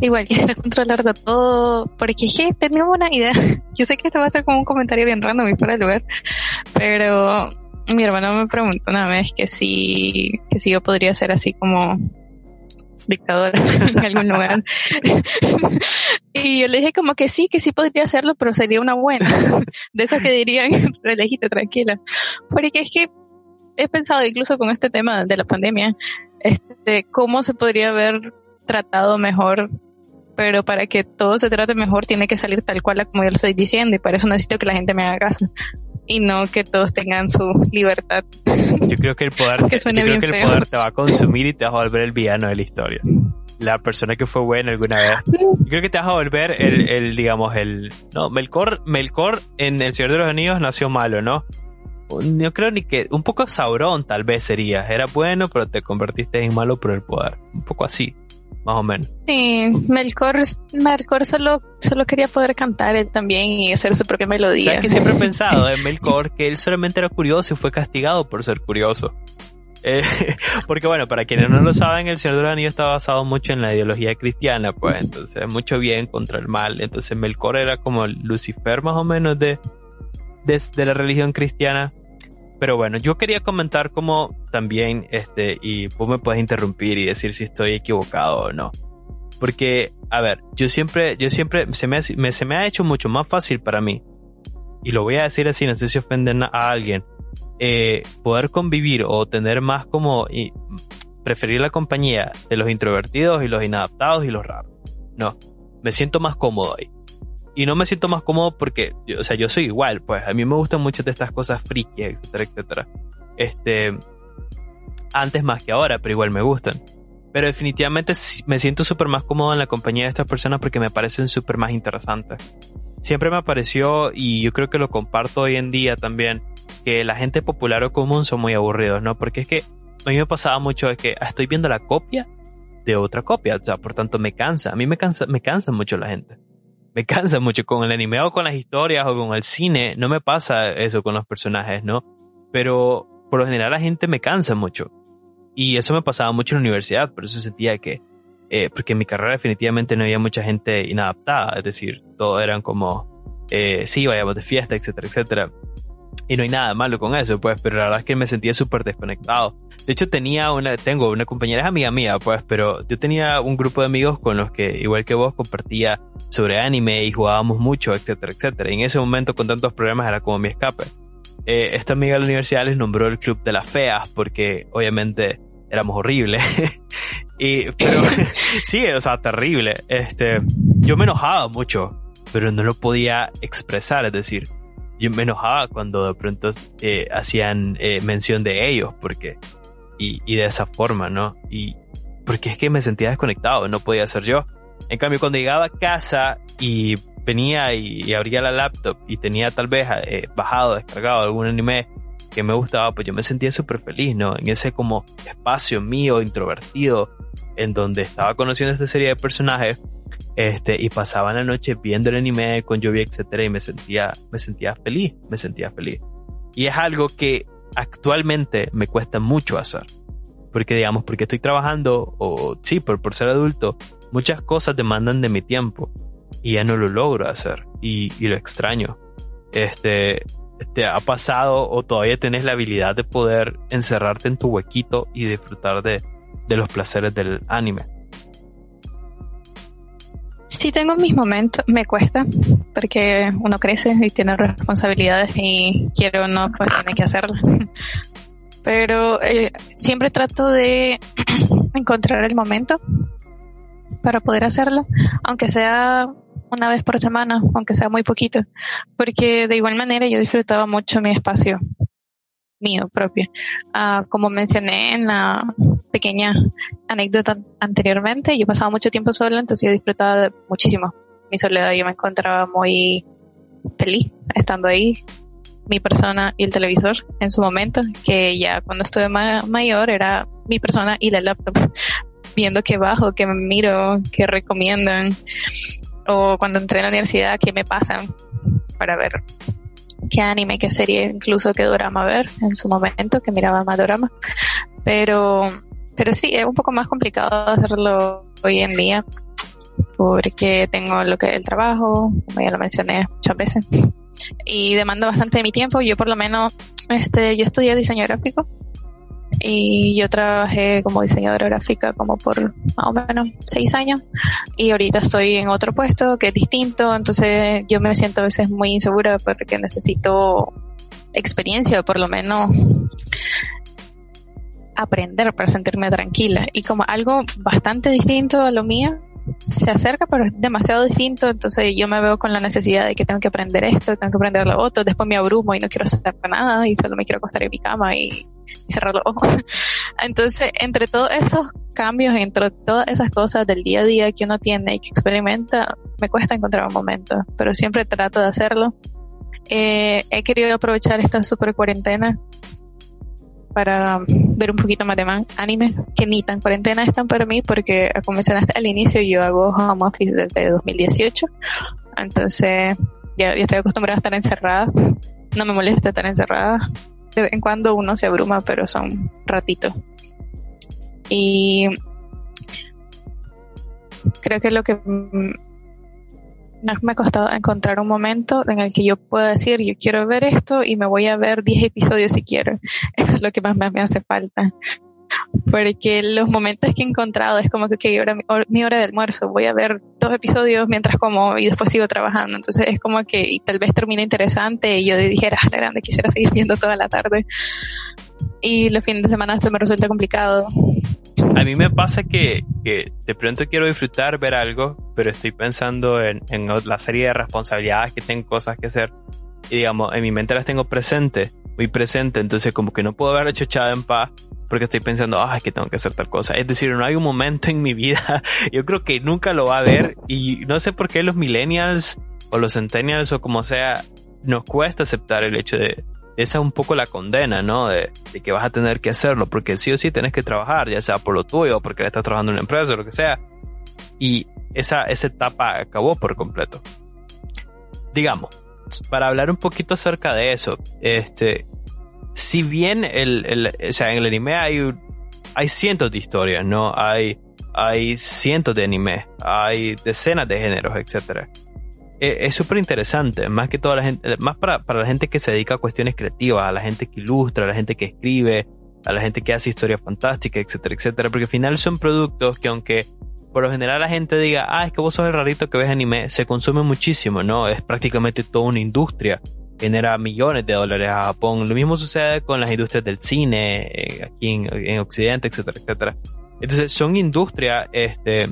igual quisiera controlar de todo, porque je, tenía una idea. Yo sé que esto va a ser como un comentario bien random y fuera de lugar, pero mi hermano me preguntó una vez que si, que si yo podría ser así como dictadora en algún lugar. y yo le dije como que sí, que sí podría hacerlo, pero sería una buena. De esas que dirían, relejite, tranquila. Porque es que he pensado incluso con este tema de la pandemia, este, cómo se podría ver tratado mejor, pero para que todo se trate mejor tiene que salir tal cual como yo lo estoy diciendo y para eso necesito que la gente me haga caso y no que todos tengan su libertad. Yo creo que el poder, que yo creo que el poder te va a consumir y te va a volver el villano de la historia. La persona que fue buena alguna vez. Yo creo que te vas a volver el, el digamos, el... No, Melkor, Melkor en El Señor de los Anillos nació malo, ¿no? Yo creo ni que... Un poco Sauron tal vez sería. Era bueno, pero te convertiste en malo por el poder. Un poco así más o menos. Sí, Melkor, Melkor solo, solo quería poder cantar él también y hacer su propia melodía. ¿Sabes que siempre he pensado en Melkor que él solamente era curioso y fue castigado por ser curioso? Eh, porque bueno, para quienes no lo saben, el Señor de los Anillos está basado mucho en la ideología cristiana, pues entonces mucho bien contra el mal. Entonces Melkor era como Lucifer más o menos de, de, de la religión cristiana. Pero bueno, yo quería comentar como también, este, y vos me puedes interrumpir y decir si estoy equivocado o no. Porque, a ver, yo siempre, yo siempre, se me, se me ha hecho mucho más fácil para mí, y lo voy a decir así, no sé si ofenden a alguien, eh, poder convivir o tener más como, y, preferir la compañía de los introvertidos y los inadaptados y los raros. No, me siento más cómodo ahí y no me siento más cómodo porque, o sea, yo soy igual, pues a mí me gustan muchas de estas cosas friki, etcétera, etcétera. Este, antes más que ahora, pero igual me gustan. Pero definitivamente me siento súper más cómodo en la compañía de estas personas porque me parecen súper más interesantes. Siempre me pareció, y yo creo que lo comparto hoy en día también, que la gente popular o común son muy aburridos, ¿no? Porque es que a mí me pasaba mucho es que estoy viendo la copia de otra copia, o sea, por tanto me cansa, a mí me cansa, me cansa mucho la gente me cansa mucho con el anime o con las historias o con el cine. No me pasa eso con los personajes, ¿no? Pero por lo general la gente me cansa mucho. Y eso me pasaba mucho en la universidad, por eso sentía que, eh, porque en mi carrera definitivamente no había mucha gente inadaptada, es decir, todos eran como, eh, sí, vayamos de fiesta, etcétera, etcétera. Y no hay nada malo con eso, pues, pero la verdad es que me sentía súper desconectado. De hecho, tenía una, tengo una compañera, es amiga mía, pues, pero yo tenía un grupo de amigos con los que, igual que vos, compartía sobre anime y jugábamos mucho, etcétera, etcétera. Y en ese momento, con tantos problemas, era como mi escape. Eh, esta amiga de la universidad les nombró el club de las feas, porque obviamente éramos horribles. y, pero, sí, o sea, terrible. Este, yo me enojaba mucho, pero no lo podía expresar, es decir, yo me enojaba cuando de pronto eh, hacían eh, mención de ellos, porque, y, y, de esa forma, ¿no? Y porque es que me sentía desconectado, no podía ser yo. En cambio, cuando llegaba a casa y venía y, abría la laptop y tenía tal vez eh, bajado, descargado algún anime que me gustaba, pues yo me sentía súper feliz, ¿no? En ese como espacio mío, introvertido, en donde estaba conociendo esta serie de personajes este, y pasaba la noche viendo el anime con lluvia, etcétera, y me sentía, me sentía feliz, me sentía feliz. Y es algo que actualmente me cuesta mucho hacer. Porque digamos, porque estoy trabajando, o sí, por, por ser adulto, muchas cosas demandan de mi tiempo y ya no lo logro hacer y, y lo extraño. Este, te ha pasado o todavía tenés la habilidad de poder encerrarte en tu huequito y disfrutar de, de los placeres del anime. Sí tengo mis momentos, me cuesta, porque uno crece y tiene responsabilidades y quiero o no, pues tiene que hacerlo. Pero eh, siempre trato de encontrar el momento para poder hacerlo, aunque sea una vez por semana, aunque sea muy poquito, porque de igual manera yo disfrutaba mucho mi espacio mío propio. Ah, como mencioné en la pequeña anécdota anteriormente, yo pasaba mucho tiempo sola, entonces yo disfrutaba muchísimo mi soledad. Yo me encontraba muy feliz estando ahí, mi persona y el televisor en su momento, que ya cuando estuve mayor era mi persona y la laptop, viendo qué bajo, qué me miro, qué recomiendan, o cuando entré a la universidad, qué me pasan para ver qué anime, qué serie, incluso qué drama ver en su momento, que miraba más drama. Pero, pero sí, es un poco más complicado hacerlo hoy en día porque tengo lo que el trabajo, como ya lo mencioné muchas veces, y demando bastante de mi tiempo. Yo por lo menos, este, yo estudié diseño gráfico y yo trabajé como diseñadora gráfica como por más o menos seis años. Y ahorita estoy en otro puesto que es distinto, entonces yo me siento a veces muy insegura porque necesito experiencia, por lo menos aprender para sentirme tranquila. Y como algo bastante distinto a lo mío, se acerca, pero es demasiado distinto, entonces yo me veo con la necesidad de que tengo que aprender esto, tengo que aprender lo otro, después me abrumo y no quiero hacer nada y solo me quiero acostar en mi cama y, cerrar los ojos. Entonces, entre todos esos cambios, entre todas esas cosas del día a día que uno tiene y que experimenta, me cuesta encontrar un momento, pero siempre trato de hacerlo. Eh, he querido aprovechar esta super cuarentena para ver un poquito más de anime, que ni tan cuarentena están para mí, porque como mencionaste al inicio, yo hago home office desde 2018, entonces ya, ya estoy acostumbrada a estar encerrada, no me molesta estar encerrada, de vez en cuando uno se abruma, pero son ratitos. Y creo que lo que me ha costado encontrar un momento en el que yo pueda decir, yo quiero ver esto y me voy a ver 10 episodios si quiero. Eso es lo que más me hace falta. Porque los momentos que he encontrado es como que, okay, ahora mi hora de almuerzo, voy a ver dos episodios mientras como y después sigo trabajando. Entonces es como que tal vez termine interesante y yo dijera, ah, la grande, quisiera seguir viendo toda la tarde. Y los fines de semana esto me resulta complicado. A mí me pasa que, que de pronto quiero disfrutar, ver algo, pero estoy pensando en, en la serie de responsabilidades que tengo, cosas que hacer. Y digamos, en mi mente las tengo presentes, muy presente, entonces como que no puedo ver hecho echada en paz porque estoy pensando, ah, es que tengo que hacer tal cosa. Es decir, no hay un momento en mi vida, yo creo que nunca lo va a haber y no sé por qué los millennials o los centennials o como sea, nos cuesta aceptar el hecho de, esa es un poco la condena, ¿no? De, que vas a tener que hacerlo, porque sí o sí tienes que trabajar, ya sea por lo tuyo, porque estás trabajando en una empresa lo que sea. Y esa, esa etapa acabó por completo. digamos, para hablar un poquito acerca de eso, este, si bien el, el o sea, en el anime hay, hay cientos de historias, ¿no? Hay, hay cientos de animes, hay decenas de géneros, etcétera. E, es súper interesante, más que toda la gente, más para, para la gente que se dedica a cuestiones creativas, a la gente que ilustra, a la gente que escribe, a la gente que hace historias fantásticas, etcétera, etcétera, porque al final son productos que aunque por lo general la gente diga, ah, es que vos sos el rarito que ves anime, se consume muchísimo, ¿no? Es prácticamente toda una industria, genera millones de dólares a Japón. Lo mismo sucede con las industrias del cine, eh, aquí en, Occidente, etcétera, etcétera. Entonces son industrias, este,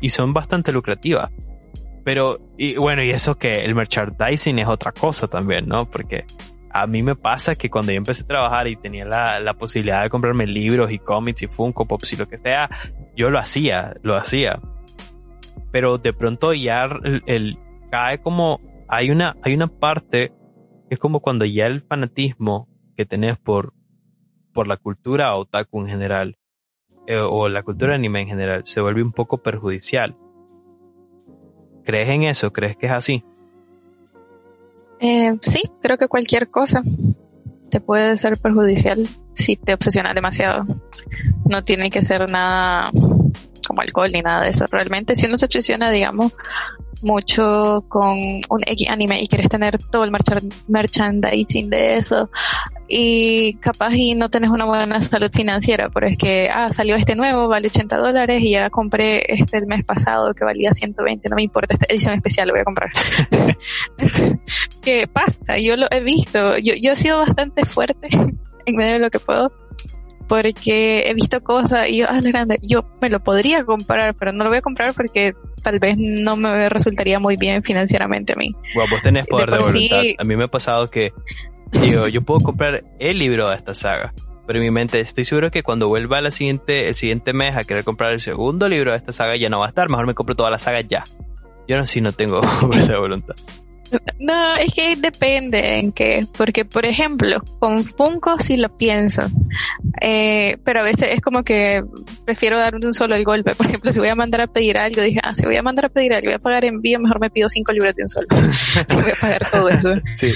y son bastante lucrativas. Pero, y bueno, y eso que el merchandising es otra cosa también, ¿no? Porque a mí me pasa que cuando yo empecé a trabajar y tenía la, la posibilidad de comprarme libros y cómics y Funko Pops y lo que sea, yo lo hacía, lo hacía. Pero de pronto ya el, cae como, hay una, hay una parte que es como cuando ya el fanatismo que tenés por, por la cultura otaku en general, eh, o la cultura anime en general, se vuelve un poco perjudicial. ¿Crees en eso? ¿Crees que es así? Eh, sí, creo que cualquier cosa te puede ser perjudicial si te obsesionas demasiado. No tiene que ser nada como alcohol ni nada de eso. Realmente si uno se obsesiona, digamos, mucho con un X anime y quieres tener todo el merchandising de eso y capaz y no tenés una buena salud financiera, pero es que, ah, salió este nuevo, vale 80 dólares y ya compré este el mes pasado que valía 120, no me importa, esta edición especial lo voy a comprar. ¿Qué pasa? Yo lo he visto, yo, yo he sido bastante fuerte en medio de lo que puedo porque he visto cosas y yo, ah, grande, yo me lo podría comprar, pero no lo voy a comprar porque tal vez no me resultaría muy bien financieramente a mí. Bueno, vos tenés poder de, voluntad. A mí me ha pasado que, digo, yo puedo comprar el libro de esta saga, pero en mi mente estoy seguro que cuando vuelva la siguiente, el siguiente mes a querer comprar el segundo libro de esta saga ya no va a estar, mejor me compro toda la saga ya. Yo no, si no tengo esa voluntad. No, es que depende en qué, porque por ejemplo, con Funko sí lo pienso, eh, pero a veces es como que prefiero dar un solo el golpe. Por ejemplo, si voy a mandar a pedir algo, dije, ah, si voy a mandar a pedir algo, voy a pagar envío, mejor me pido cinco libros de un solo. si voy a pagar todo eso. Sí.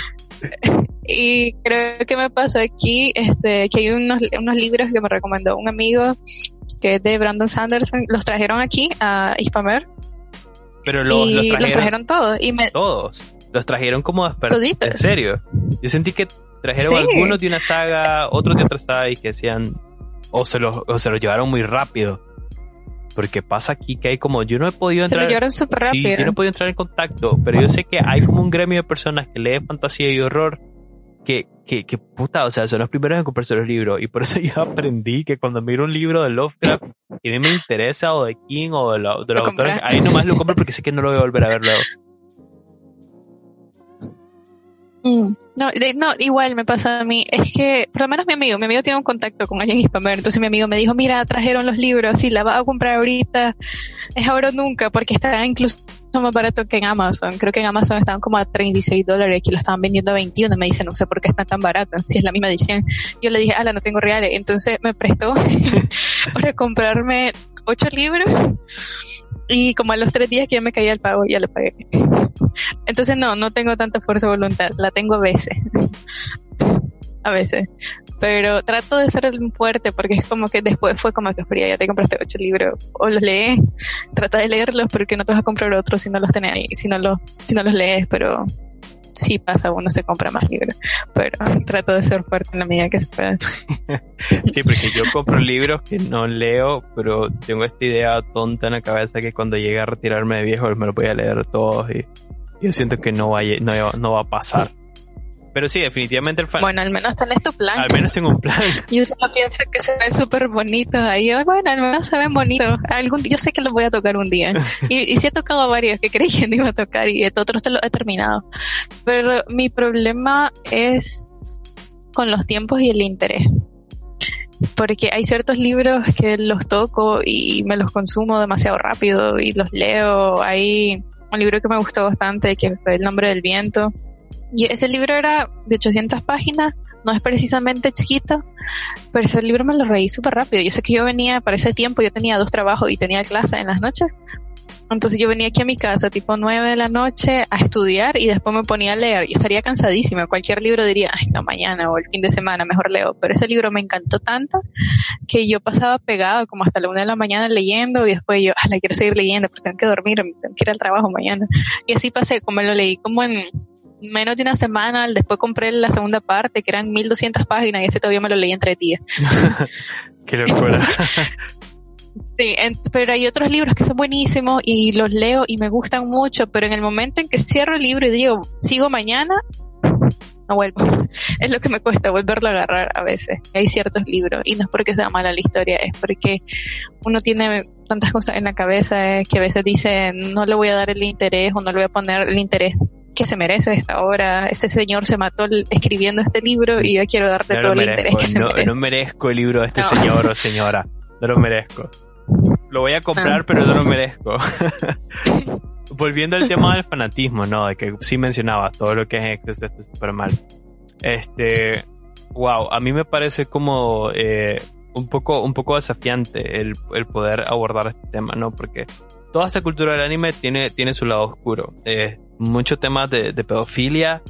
Y creo que me pasó aquí, este, que hay unos, unos libros que me recomendó un amigo que es de Brandon Sanderson, los trajeron aquí a Hispamer. Pero los, trajeron, los trajeron todos. Y me, todos los trajeron como En serio. Yo sentí que trajeron algunos de una saga, otros de otra saga y que decían, o se los, o se los llevaron muy rápido. Porque pasa aquí que hay como, yo no he podido entrar. Se lo llevaron súper rápido. Sí, yo no he podido entrar en contacto, pero yo sé que hay como un gremio de personas que leen fantasía y horror que, que, que puta, o sea, son los primeros en comprarse los libros. Y por eso yo aprendí que cuando miro un libro de Lovecraft que a mí me interesa, o de King, o de, los autores, ahí nomás lo compro porque sé que no lo voy a volver a ver luego. Mm. No, no, igual me pasa a mí. Es que, por lo menos mi amigo, mi amigo tiene un contacto con alguien hispamer. Entonces mi amigo me dijo, mira, trajeron los libros, si la vas a comprar ahorita, es ahora o nunca, porque está incluso más barato que en Amazon. Creo que en Amazon estaban como a 36 dólares, aquí lo estaban vendiendo a 21. Me dice, no sé por qué está tan barato, si es la misma edición. Yo le dije, ala, no tengo reales. Entonces me prestó para comprarme ocho libros y como a los tres días que ya me caía el pago, ya lo pagué. Entonces no, no tengo tanta fuerza de voluntad, la tengo a veces. a veces. Pero trato de ser fuerte porque es como que después fue como que fría, ya te compraste ocho libros o los lees, trata de leerlos porque no te vas a comprar otros si no los tenés ahí, si no los, si no los lees, pero sí pasa, uno se compra más libros, pero trato de ser fuerte en la medida que se pueda. sí, porque yo compro libros que no leo, pero tengo esta idea tonta en la cabeza que cuando llegue a retirarme de viejo me los voy a leer todos y yo siento que no va, no, no va a pasar. Pero sí, definitivamente el fan. Bueno, al menos tenés tu plan. Al menos tengo un plan. Yo solo pienso que se ven súper bonitos ahí. Bueno, al menos se ven bonitos. Algún yo sé que los voy a tocar un día. Y, y sí he tocado varios que creí que no iba a tocar y otros te los he terminado. Pero mi problema es con los tiempos y el interés. Porque hay ciertos libros que los toco y me los consumo demasiado rápido y los leo. Hay un libro que me gustó bastante que fue El nombre del viento y ese libro era de 800 páginas, no es precisamente chiquito, pero ese libro me lo reí súper rápido. Yo sé que yo venía para ese tiempo, yo tenía dos trabajos y tenía clase en las noches, Entonces yo venía aquí a mi casa tipo 9 de la noche a estudiar y después me ponía a leer y estaría cansadísima. Cualquier libro diría, ay, no, mañana o el fin de semana mejor leo. Pero ese libro me encantó tanto que yo pasaba pegado como hasta la una de la mañana leyendo y después yo, la quiero seguir leyendo porque tengo que dormir, tengo que ir al trabajo mañana. Y así pasé, como lo leí como en menos de una semana, después compré la segunda parte, que eran 1200 páginas, y ese todavía me lo leí en tres días. Qué locura. Sí, pero hay otros libros que son buenísimos y los leo y me gustan mucho, pero en el momento en que cierro el libro y digo, sigo mañana, no vuelvo. Es lo que me cuesta volverlo a agarrar a veces. Hay ciertos libros y no es porque sea mala la historia, es porque uno tiene tantas cosas en la cabeza que a veces dice, no le voy a dar el interés o no le voy a poner el interés que se merece esta obra. Este señor se mató escribiendo este libro y yo quiero darte todo el interés que se no, merece. No merezco el libro de este señor o señora. No lo merezco. Lo voy a comprar, pero no lo merezco. Volviendo al tema del fanatismo, ¿no? De que sí mencionaba todo lo que es exceso está súper mal. Este, wow, a mí me parece como eh, un poco, un poco desafiante el, el, poder abordar este tema, ¿no? Porque toda esta cultura del anime tiene, tiene su lado oscuro. Eh, muchos temas de, de pedofilia,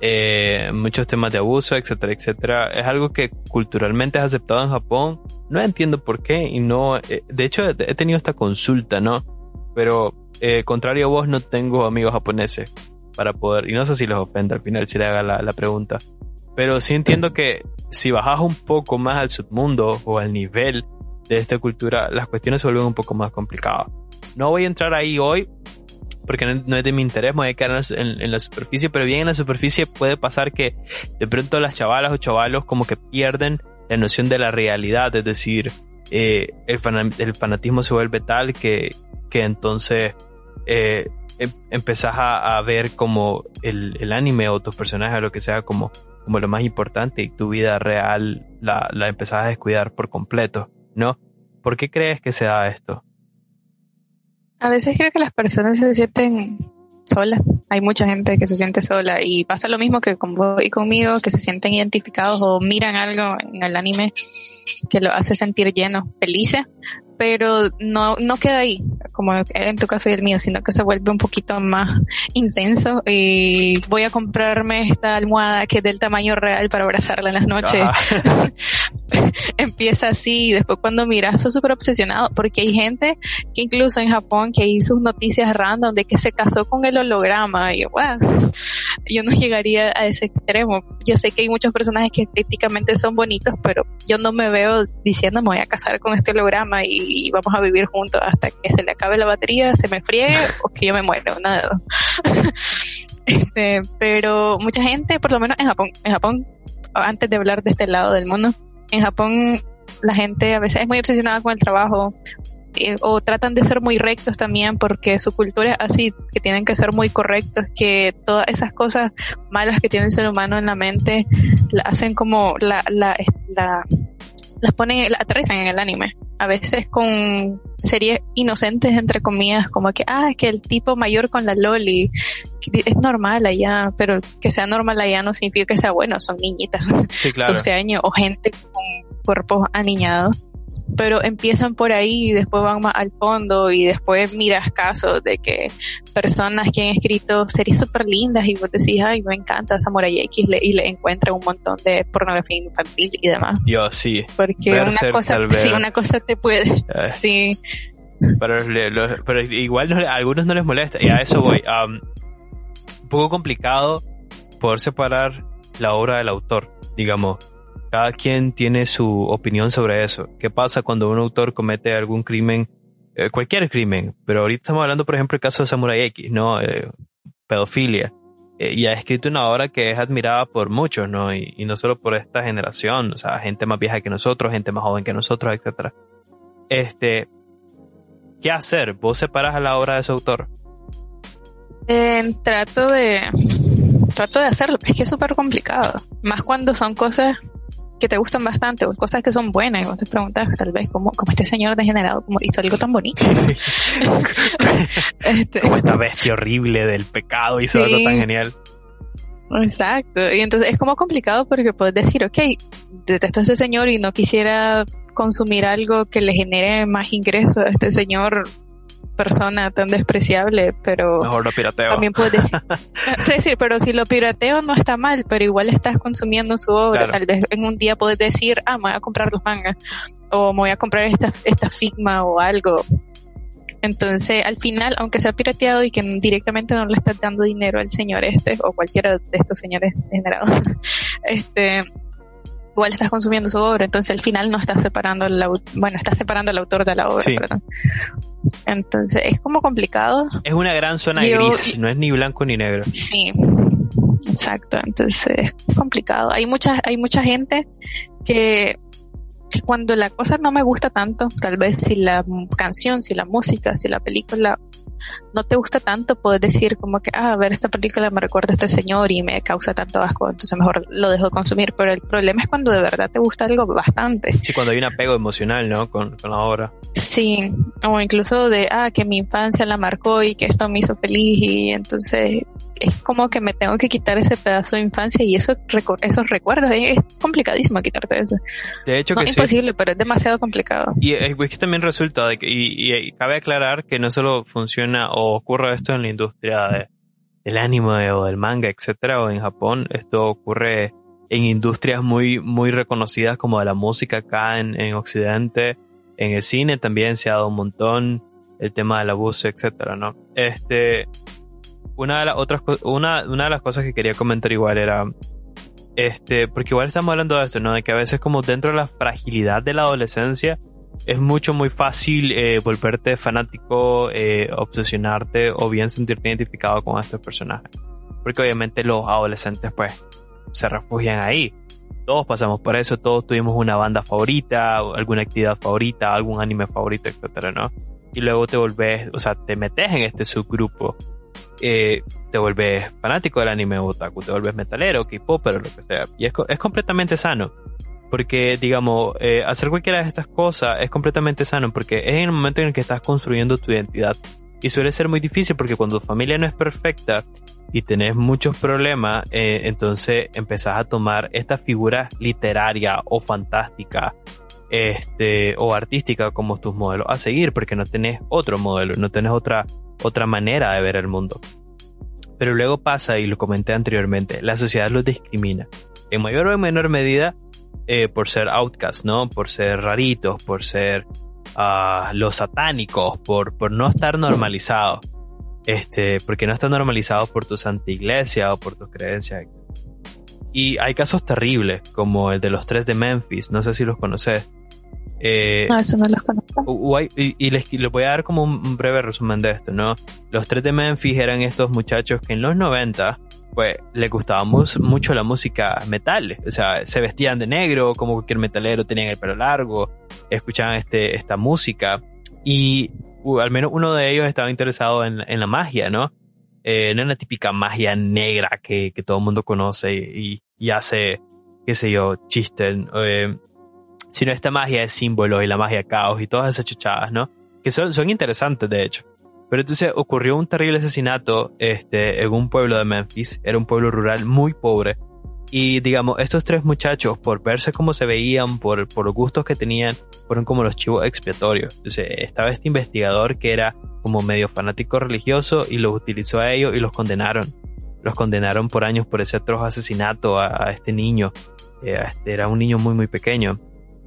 eh, muchos temas de abuso, etcétera, etcétera. Es algo que culturalmente es aceptado en Japón. No entiendo por qué y no, eh, de hecho he tenido esta consulta, ¿no? Pero eh, contrario a vos no tengo amigos japoneses para poder, y no sé si los ofende al final si le haga la, la pregunta, pero sí entiendo que si bajas un poco más al submundo o al nivel de esta cultura, las cuestiones se vuelven un poco más complicadas. No voy a entrar ahí hoy porque no, es de mi interés, me voy a quedar en, la superficie, pero bien en la superficie puede pasar que de pronto las chavalas o chavalos como que pierden la noción de la realidad, es decir, eh, el, fanatismo se vuelve tal que, que entonces eh, em, empezás a, ver como el, anime o tus personajes o lo que sea como, como lo más importante y tu vida real la, la empezás a descuidar por completo, ¿no? ¿Por qué crees que se da esto? A veces creo que las personas se sienten solas. Hay mucha gente que se siente sola y pasa lo mismo que con vos y conmigo, que se sienten identificados o miran algo en el anime que lo hace sentir lleno, felices, pero no, no queda ahí, como en tu caso y el mío, sino que se vuelve un poquito más intenso y voy a comprarme esta almohada que es del tamaño real para abrazarla en las noches. Empieza así y después cuando miras, sos súper obsesionado porque hay gente que incluso en Japón que sus noticias random de que se casó con el holograma y wow, yo no llegaría a ese extremo. Yo sé que hay muchos personajes que estéticamente son bonitos, pero yo no me veo diciendo me voy a casar con este holograma y y vamos a vivir juntos hasta que se le acabe la batería, se me friegue o que yo me muera, nada de dos. este, pero mucha gente, por lo menos en Japón, en Japón, antes de hablar de este lado del mundo, en Japón la gente a veces es muy obsesionada con el trabajo eh, o tratan de ser muy rectos también porque su cultura es así, que tienen que ser muy correctos, que todas esas cosas malas que tiene el ser humano en la mente la hacen como la, la, la las ponen, la aterrizan en el anime. A veces con series inocentes, entre comillas, como que, ah, es que el tipo mayor con la loli es normal allá, pero que sea normal allá no significa que sea bueno, son niñitas, sí, claro. 12 años, o gente con cuerpos aniñados pero empiezan por ahí y después van más al fondo y después miras casos de que personas que han escrito series súper lindas y vos decís, ay, me encanta Samurai X y le encuentran un montón de pornografía infantil y demás. Yo sí. Porque una cosa, sí, una cosa te puede, eh. sí. Pero, pero igual a algunos no les molesta y a eso voy. Um, un poco complicado poder separar la obra del autor, digamos cada quien tiene su opinión sobre eso. ¿Qué pasa cuando un autor comete algún crimen, eh, cualquier crimen? Pero ahorita estamos hablando, por ejemplo, el caso de Samurai X, ¿no? Eh, pedofilia. Eh, y ha escrito una obra que es admirada por muchos, ¿no? Y, no solo por esta generación, o sea, gente más vieja que nosotros, gente más joven que nosotros, etc. Este, ¿qué hacer? ¿Vos separas a la obra de ese autor? trato de trato de hacerlo, es que es súper complicado. Más cuando son cosas que te gustan bastante, o cosas que son buenas, y vos te preguntas tal vez cómo, cómo este señor degenerado como hizo algo tan bonito. Sí, este, como esta bestia horrible del pecado hizo algo tan genial. Exacto, y entonces es como complicado porque puedes decir, ok, detesto a este señor y no quisiera consumir algo que le genere más ingresos a este señor persona tan despreciable, pero Mejor lo pirateo. también puedes decir, decir, pero si lo pirateo no está mal, pero igual estás consumiendo su obra. Claro. Tal vez en un día puedes decir, ah, me voy a comprar los mangas, o me voy a comprar esta, esta Figma o algo. Entonces, al final, aunque sea pirateado y que directamente no le estás dando dinero al señor este, o cualquiera de estos señores degenerados, este, igual estás consumiendo su obra, entonces al final no estás separando el bueno, estás separando al autor de la obra, Sí. perdón. Entonces es como complicado. Es una gran zona Yo- gris, no es ni blanco ni negro. Sí. Exacto, entonces es complicado. Hay mucha hay mucha gente que cuando la cosa no me gusta tanto, tal vez si la canción, si la música, si la película no te gusta tanto, puedes decir como que, ah, a ver, esta película me recuerda a este señor y me causa tanto asco, entonces mejor lo dejo de consumir. Pero el problema es cuando de verdad te gusta algo bastante. Sí, cuando hay un apego emocional, ¿no? Con, con la obra. Sí, o incluso de, ah, que mi infancia la marcó y que esto me hizo feliz y entonces es como que me tengo que quitar ese pedazo de infancia y eso, esos recuerdos, es complicadísimo quitarte eso. De hecho No que es sí. imposible, pero es demasiado complicado. Y es es que también resulta de que, y, y- y cabe aclarar que no solo funciona o ocurre esto en la industria de- del anime o del manga, etcétera, o en Japón, esto ocurre en industrias muy, muy reconocidas como de la música acá en, en Occidente, en el cine también se ha dado un montón el tema del abuso, etcétera, ¿no? Este, una de las otras una, una de las cosas que quería comentar igual era este, porque igual estamos hablando de esto, ¿no? De que a veces como dentro de la fragilidad de la adolescencia es mucho muy fácil eh, volverte fanático, eh, obsesionarte o bien sentirte identificado con estos personajes. Porque obviamente los adolescentes pues se refugian ahí. Todos pasamos por eso, todos tuvimos una banda favorita, alguna actividad favorita, algún anime favorito, etcétera, ¿no? Y luego te volvés, o sea, te metes en este subgrupo, eh, te vuelves fanático del anime otaku, te vuelves metalero, K-popero, lo que sea. Y es, es completamente sano. Porque, digamos, eh, hacer cualquiera de estas cosas es completamente sano porque es en el momento en el que estás construyendo tu identidad. Y suele ser muy difícil porque cuando tu familia no es perfecta y tenés muchos problemas, eh, entonces empezás a tomar esta figura literaria o fantástica este, o artística como tus modelos a seguir porque no tenés otro modelo, no tenés otra, otra manera de ver el mundo. Pero luego pasa, y lo comenté anteriormente, la sociedad los discrimina. En mayor o en menor medida, eh, por ser outcasts, ¿no? Por ser raritos, por ser ah, los satánicos, por, por no estar normalizados. Este, porque no están normalizados por tu santa iglesia o por tus creencias. Y hay casos terribles, como el de los tres de Memphis, no sé si los conoces. Eh, No, eso no los conozco. y, y les, y les voy a dar como un, breve resumen de esto, ¿no? Los tres de Memphis eran estos muchachos que en los 90, pues, les gustaba mucho la música metal. O sea, se vestían de negro, como cualquier metalero, tenían el pelo largo, escuchaban este, esta música. Y uh, al menos uno de ellos estaba interesado en, en la magia, ¿no? Eh, no en la típica magia negra que, que todo el mundo conoce y, y hace, qué sé yo, chistes. eh, sino esta magia de símbolos y la magia caos y todas esas chuchadas, ¿no? Que son, son interesantes, de hecho. Pero entonces ocurrió un terrible asesinato este, en un pueblo de Memphis. Era un pueblo rural muy pobre. Y digamos, estos tres muchachos, por verse cómo se veían, por, por los gustos que tenían, fueron como los chivos expiatorios. Entonces estaba este investigador que era como medio fanático religioso y los utilizó a ellos y los condenaron. Los condenaron por años por ese atroz asesinato a, este niño. Eh, este- era un niño muy muy pequeño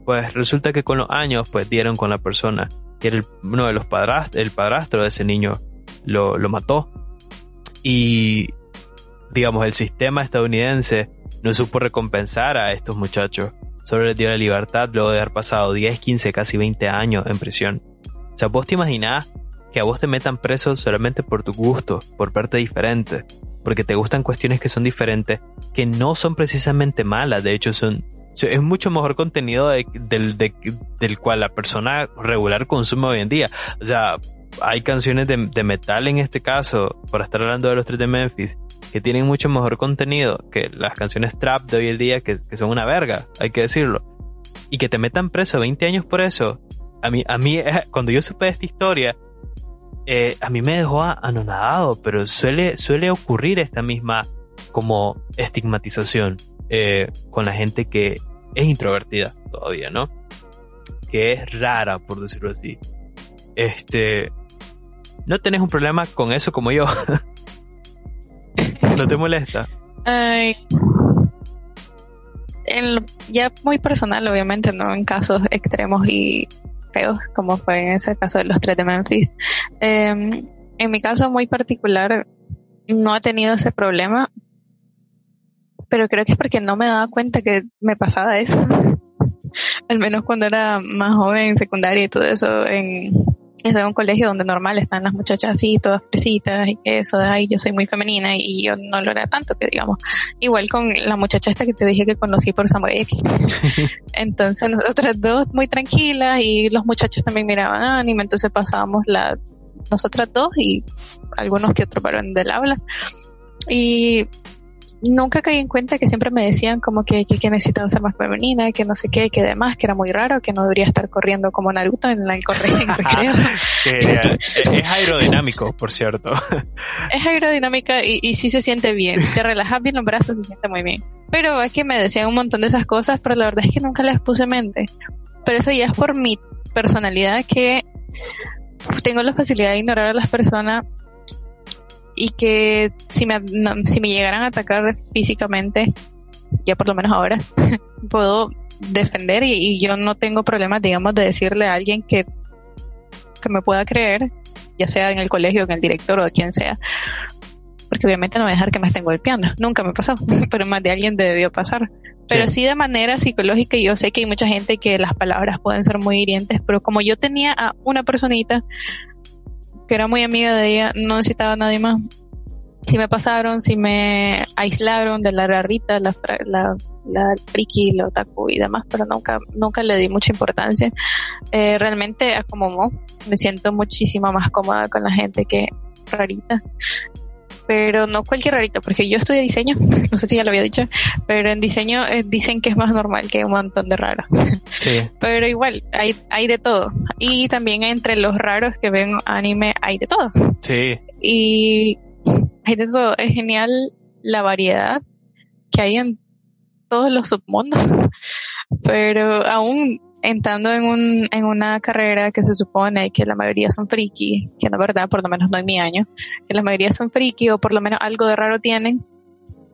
pues resulta que con los años pues dieron con la persona. Que era el- uno de los padrastros, el padrastro de ese niño lo, lo mató. Y digamos el sistema estadounidense no supo recompensar a estos muchachos. Solo les dio la libertad luego de haber pasado 10, 15, casi 20 años en prisión. O sea vos te imaginás que a vos te metan preso solamente por tu gusto por verte diferente porque te gustan cuestiones que son diferentes que no son precisamente malas de hecho son es mucho mejor contenido de- del, de- del cual la persona regular consume hoy en día. O sea, hay canciones de, de metal en este caso, para estar hablando de los tres de Memphis, que tienen mucho mejor contenido que las canciones trap de hoy en día, que, que son una verga, hay que decirlo. Y que te metan preso 20 años por eso. A mí, a mí cuando yo supe esta historia, eh, a mí me dejó anonadado, pero suele, suele ocurrir esta misma como estigmatización eh, con la gente que es introvertida todavía, ¿no? Que es rara, por decirlo así. Este, no tenés un problema con eso como yo. ¿No te molesta? Ay. ya muy personal, obviamente, no en casos extremos y feos, como fue en ese caso de los tres de Memphis. Em, en mi caso muy particular, no ha tenido ese problema, pero creo que es porque no me daba cuenta que me pasaba eso. Al menos cuando era más joven, en secundaria y todo eso, en, en un colegio donde normal están las muchachas así, todas fresitas y eso, de ahí yo soy muy femenina y yo no lo era tanto que digamos. Igual con la muchacha esta que te dije que conocí por Samuel Entonces nosotras dos muy tranquilas y los muchachos también miraban anime, entonces pasábamos la, nosotras dos y algunos que otros varón del aula. Y nunca caí en cuenta que siempre me decían como que, que, necesitaba ser más femenina, que no sé qué, que demás, que era muy raro, que no debería estar corriendo como Naruto en la correa en recreo. es aerodinámico, por cierto. es aerodinámica y, y sí se siente bien. Si te relajas bien los brazos, se siente muy bien. Pero es que me decían un montón de esas cosas, pero la verdad es que nunca les puse mente. Pero eso ya es por mi personalidad que tengo la facilidad de ignorar a las personas y que si me, si me llegaran a atacar físicamente, ya por lo menos ahora, puedo defender y, yo no tengo problemas, digamos, de decirle a alguien que, que me pueda creer, ya sea en el colegio, en el director o quien sea, porque obviamente no voy a dejar que me estén golpeando. Nunca me pasó, pero más de alguien debió pasar. Pero sí. de manera psicológica, yo sé que hay mucha gente que las palabras pueden ser muy hirientes, pero como yo tenía a una personita que era muy amiga de ella, no necesitaba nadie más. Si me pasaron, si me aislaron de la rarita, la, la, la friki, la otaku y demás, pero nunca, nunca le di mucha importancia. Eh, realmente, como me siento muchísimo más cómoda con la gente que rarita pero no cualquier rarito, porque yo estudio diseño, no sé si ya lo había dicho, pero en diseño eh, dicen que es más normal que un montón de raros. Sí. pero igual, hay, hay de todo. Y también entre los raros que ven anime hay de todo. Sí. Y hay de todo. Es genial la variedad que hay en todos los submundos. pero aún entrando en, un, en una carrera que se supone que la mayoría son friki, que no es verdad, por lo menos no en mi año, que la mayoría son friki o por lo menos algo de raro tienen,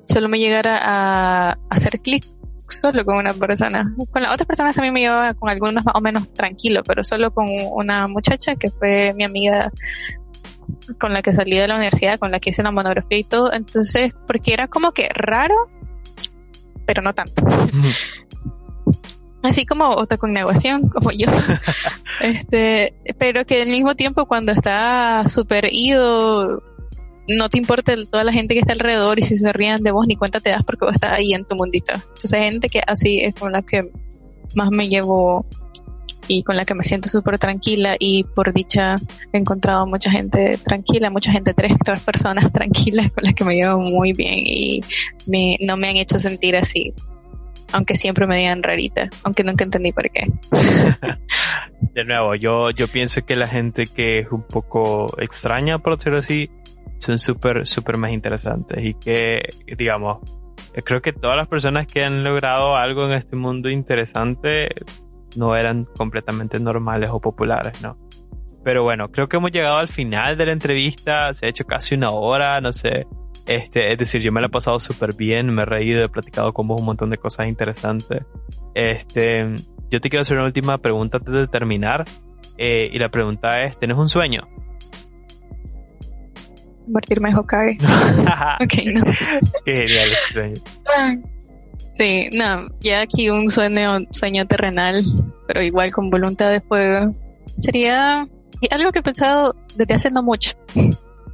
solo me llegara a, hacer clic solo con una persona. Con las otras personas también me llevaba con algunos más o menos tranquilo, pero solo con una muchacha que fue mi amiga con la que salí de la universidad, con la que hice la monografía y todo. Entonces, porque era como que raro, pero no tanto así como otra con negociación, como yo. este, pero que al mismo tiempo cuando está súper ido, no te importa toda la gente que está alrededor y si se rían de vos ni cuenta te das porque vos estás ahí en tu mundito. Entonces gente que así es con la que más me llevo y con la que me siento súper tranquila y por dicha he encontrado mucha gente tranquila, mucha gente, tres, tres personas tranquilas con las que me llevo muy bien y me, no me han hecho sentir así aunque siempre me digan rarita, aunque nunca entendí por qué. de nuevo, yo, yo pienso que la gente que es un poco extraña, por decirlo así, son súper, súper más interesantes y que, digamos, creo que todas las personas que han logrado algo en este mundo interesante no eran completamente normales o populares, ¿no? Pero bueno, creo que hemos llegado al final de la entrevista, se ha hecho casi una hora, no sé, este, es decir, yo me la he pasado súper bien, me he reído, he platicado con vos un montón de cosas interesantes. Este, yo te quiero hacer una última pregunta antes de terminar. Eh, y la pregunta es, ¿tienes un sueño? Convertirme en Hokage. ok, no. Qué genial ese sueño. Sí, no, ya aquí un sueño, sueño terrenal, pero igual con voluntad de fuego. Sería algo que he pensado desde hace no mucho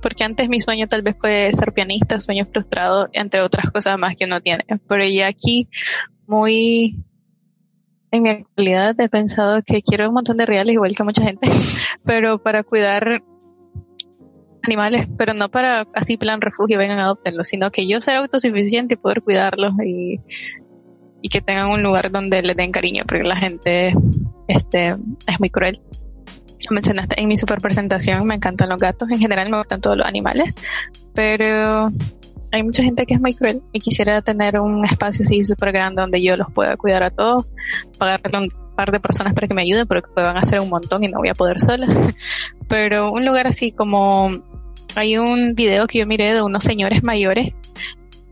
porque antes mi sueño tal vez fue ser pianista, sueño frustrado, entre otras cosas más que uno tiene. Pero ya aquí, muy en mi actualidad, he pensado que quiero un montón de reales, igual que mucha gente, pero para cuidar animales, pero no para así plan refugio, vengan, adoptenlos, sino que yo sea autosuficiente y poder cuidarlos y, y que tengan un lugar donde les den cariño, porque la gente este, es muy cruel mencionaste en mi super presentación, me encantan los gatos, en general me gustan todos los animales, pero hay mucha gente que es muy cruel y quisiera tener un espacio así súper grande donde yo los pueda cuidar a todos, pagarle un par de personas para que me ayuden porque van a hacer un montón y no voy a poder sola. Pero un lugar así como hay un video que yo miré de unos señores mayores,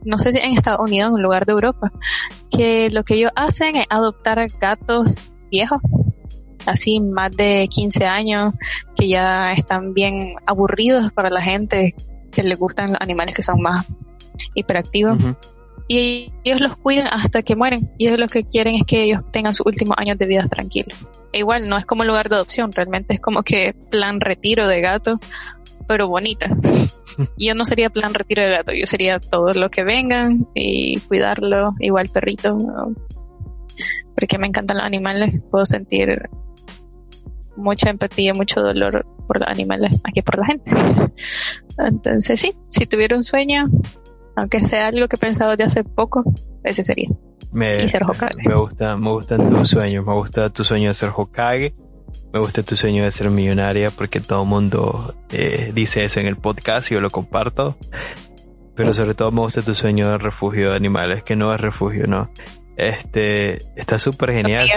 no sé si en Estados Unidos, en un lugar de Europa, que lo que ellos hacen es adoptar gatos viejos, así más de 15 años, que ya están bien aburridos para la gente que le gustan los animales que son más hiperactivos. Y ellos los cuidan hasta que mueren. Y ellos lo que quieren es que ellos tengan sus últimos años de vida tranquilos. E igual, no es como lugar de adopción, realmente es como que plan retiro de gato, pero bonita. yo no sería plan retiro de gato, yo sería todo lo que vengan y cuidarlo, igual perrito. Porque me encantan los animales, puedo sentir mucha empatía, mucho dolor por los animales, aquí por la gente. Entonces sí, si tuviera un sueño, aunque sea algo que he pensado de hace poco, ese sería. Me, Me gusta, me gustan tus sueños, me gusta tu sueño de ser Hokage, me gusta tu sueño de ser millonaria porque todo el mundo eh, dice eso en el podcast y yo lo comparto. Pero sobre todo me gusta tu sueño de refugio de animales, que no es refugio, no. Este, está súper genial.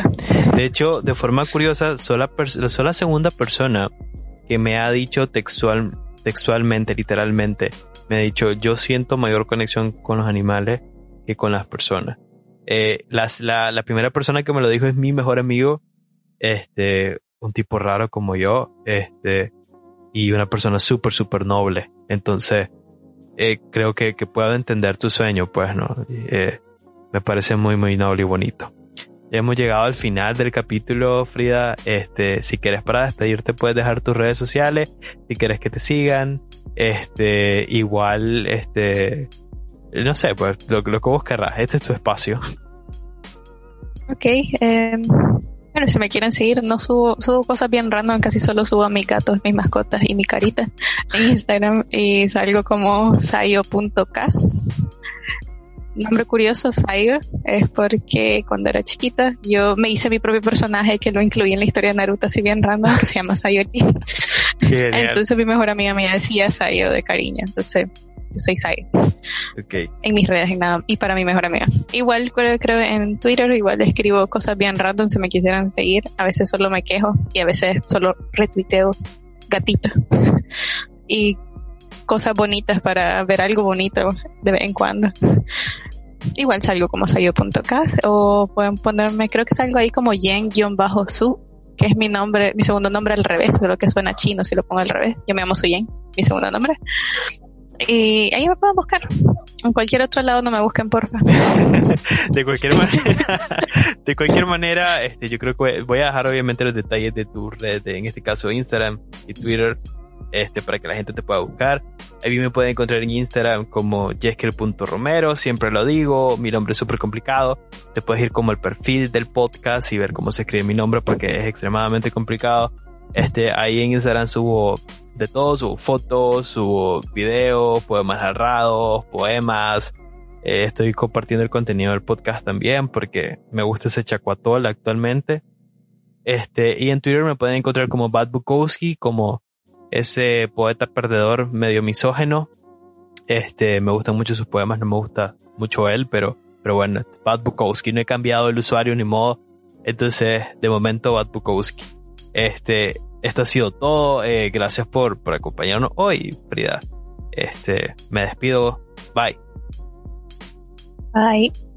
De hecho, de forma curiosa, soy la, segunda persona que me ha dicho textual, textualmente, literalmente, me ha dicho, yo siento mayor conexión con los animales que con las personas. Eh, la, la, primera persona que me lo dijo es mi mejor amigo, este, un tipo raro como yo, este, y una persona súper, súper noble. Entonces, eh, creo que, que puedo entender tu sueño, pues, ¿no? Eh, me parece muy, muy noble y bonito. Hemos llegado al final del capítulo, Frida. Este, si quieres para despedirte, puedes dejar tus redes sociales. Si quieres que te sigan, este, igual, este, no sé, pues lo, lo que vos querrás. Este es tu espacio. Ok. Eh, bueno, si me quieren seguir, no subo, subo cosas bien random, casi solo subo a mis gatos, mis mascotas y mi carita en Instagram y salgo como sayo.cas nombre curioso, Sayo, es porque cuando era chiquita yo me hice mi propio personaje que lo incluí en la historia de Naruto así bien random que se llama Sayori. Entonces mi mejor amiga me decía Sayo de cariño. Entonces yo soy Sayo. Okay. En mis redes y nada. Y para mi mejor amiga. Igual creo, creo en Twitter, igual escribo cosas bien random si me quisieran seguir. A veces solo me quejo y a veces solo retuiteo gatito. y cosas bonitas para ver algo bonito de vez en cuando igual salgo como sayo.cas o pueden ponerme, creo que salgo ahí como yen-su, que es mi nombre, mi segundo nombre al revés, solo que suena chino si lo pongo al revés. Yo me llamo Suyen, mi segundo nombre. Y ahí me pueden buscar. En cualquier otro lado no me busquen, porfa. de cualquier manera, de cualquier manera, este, yo creo que voy a dejar obviamente los detalles de tu red, en este caso Instagram y Twitter, este, para que la gente te pueda buscar. Ahí me pueden encontrar en Instagram como jeskel.romero, siempre lo digo, mi nombre es súper complicado. Te puedes ir como el perfil del podcast y ver cómo se escribe mi nombre porque es extremadamente complicado. Este, ahí en Instagram subo de todo, subo fotos, subo videos, poemas narrados, poemas. Eh, estoy compartiendo el contenido del podcast también porque me gusta ese chacuatol actualmente. Este, y en Twitter me pueden encontrar como Bad Bukowski, como ese poeta perdedor medio misógeno. Este, me gustan mucho sus poemas, no me gusta mucho él, pero, pero bueno, Bad Bukowski, no he cambiado el usuario ni modo. Entonces, de momento, Bad Bukowski. Este, esto ha sido todo. Eh, gracias por, por acompañarnos hoy, Frida. Este, me despido. Bye. Bye.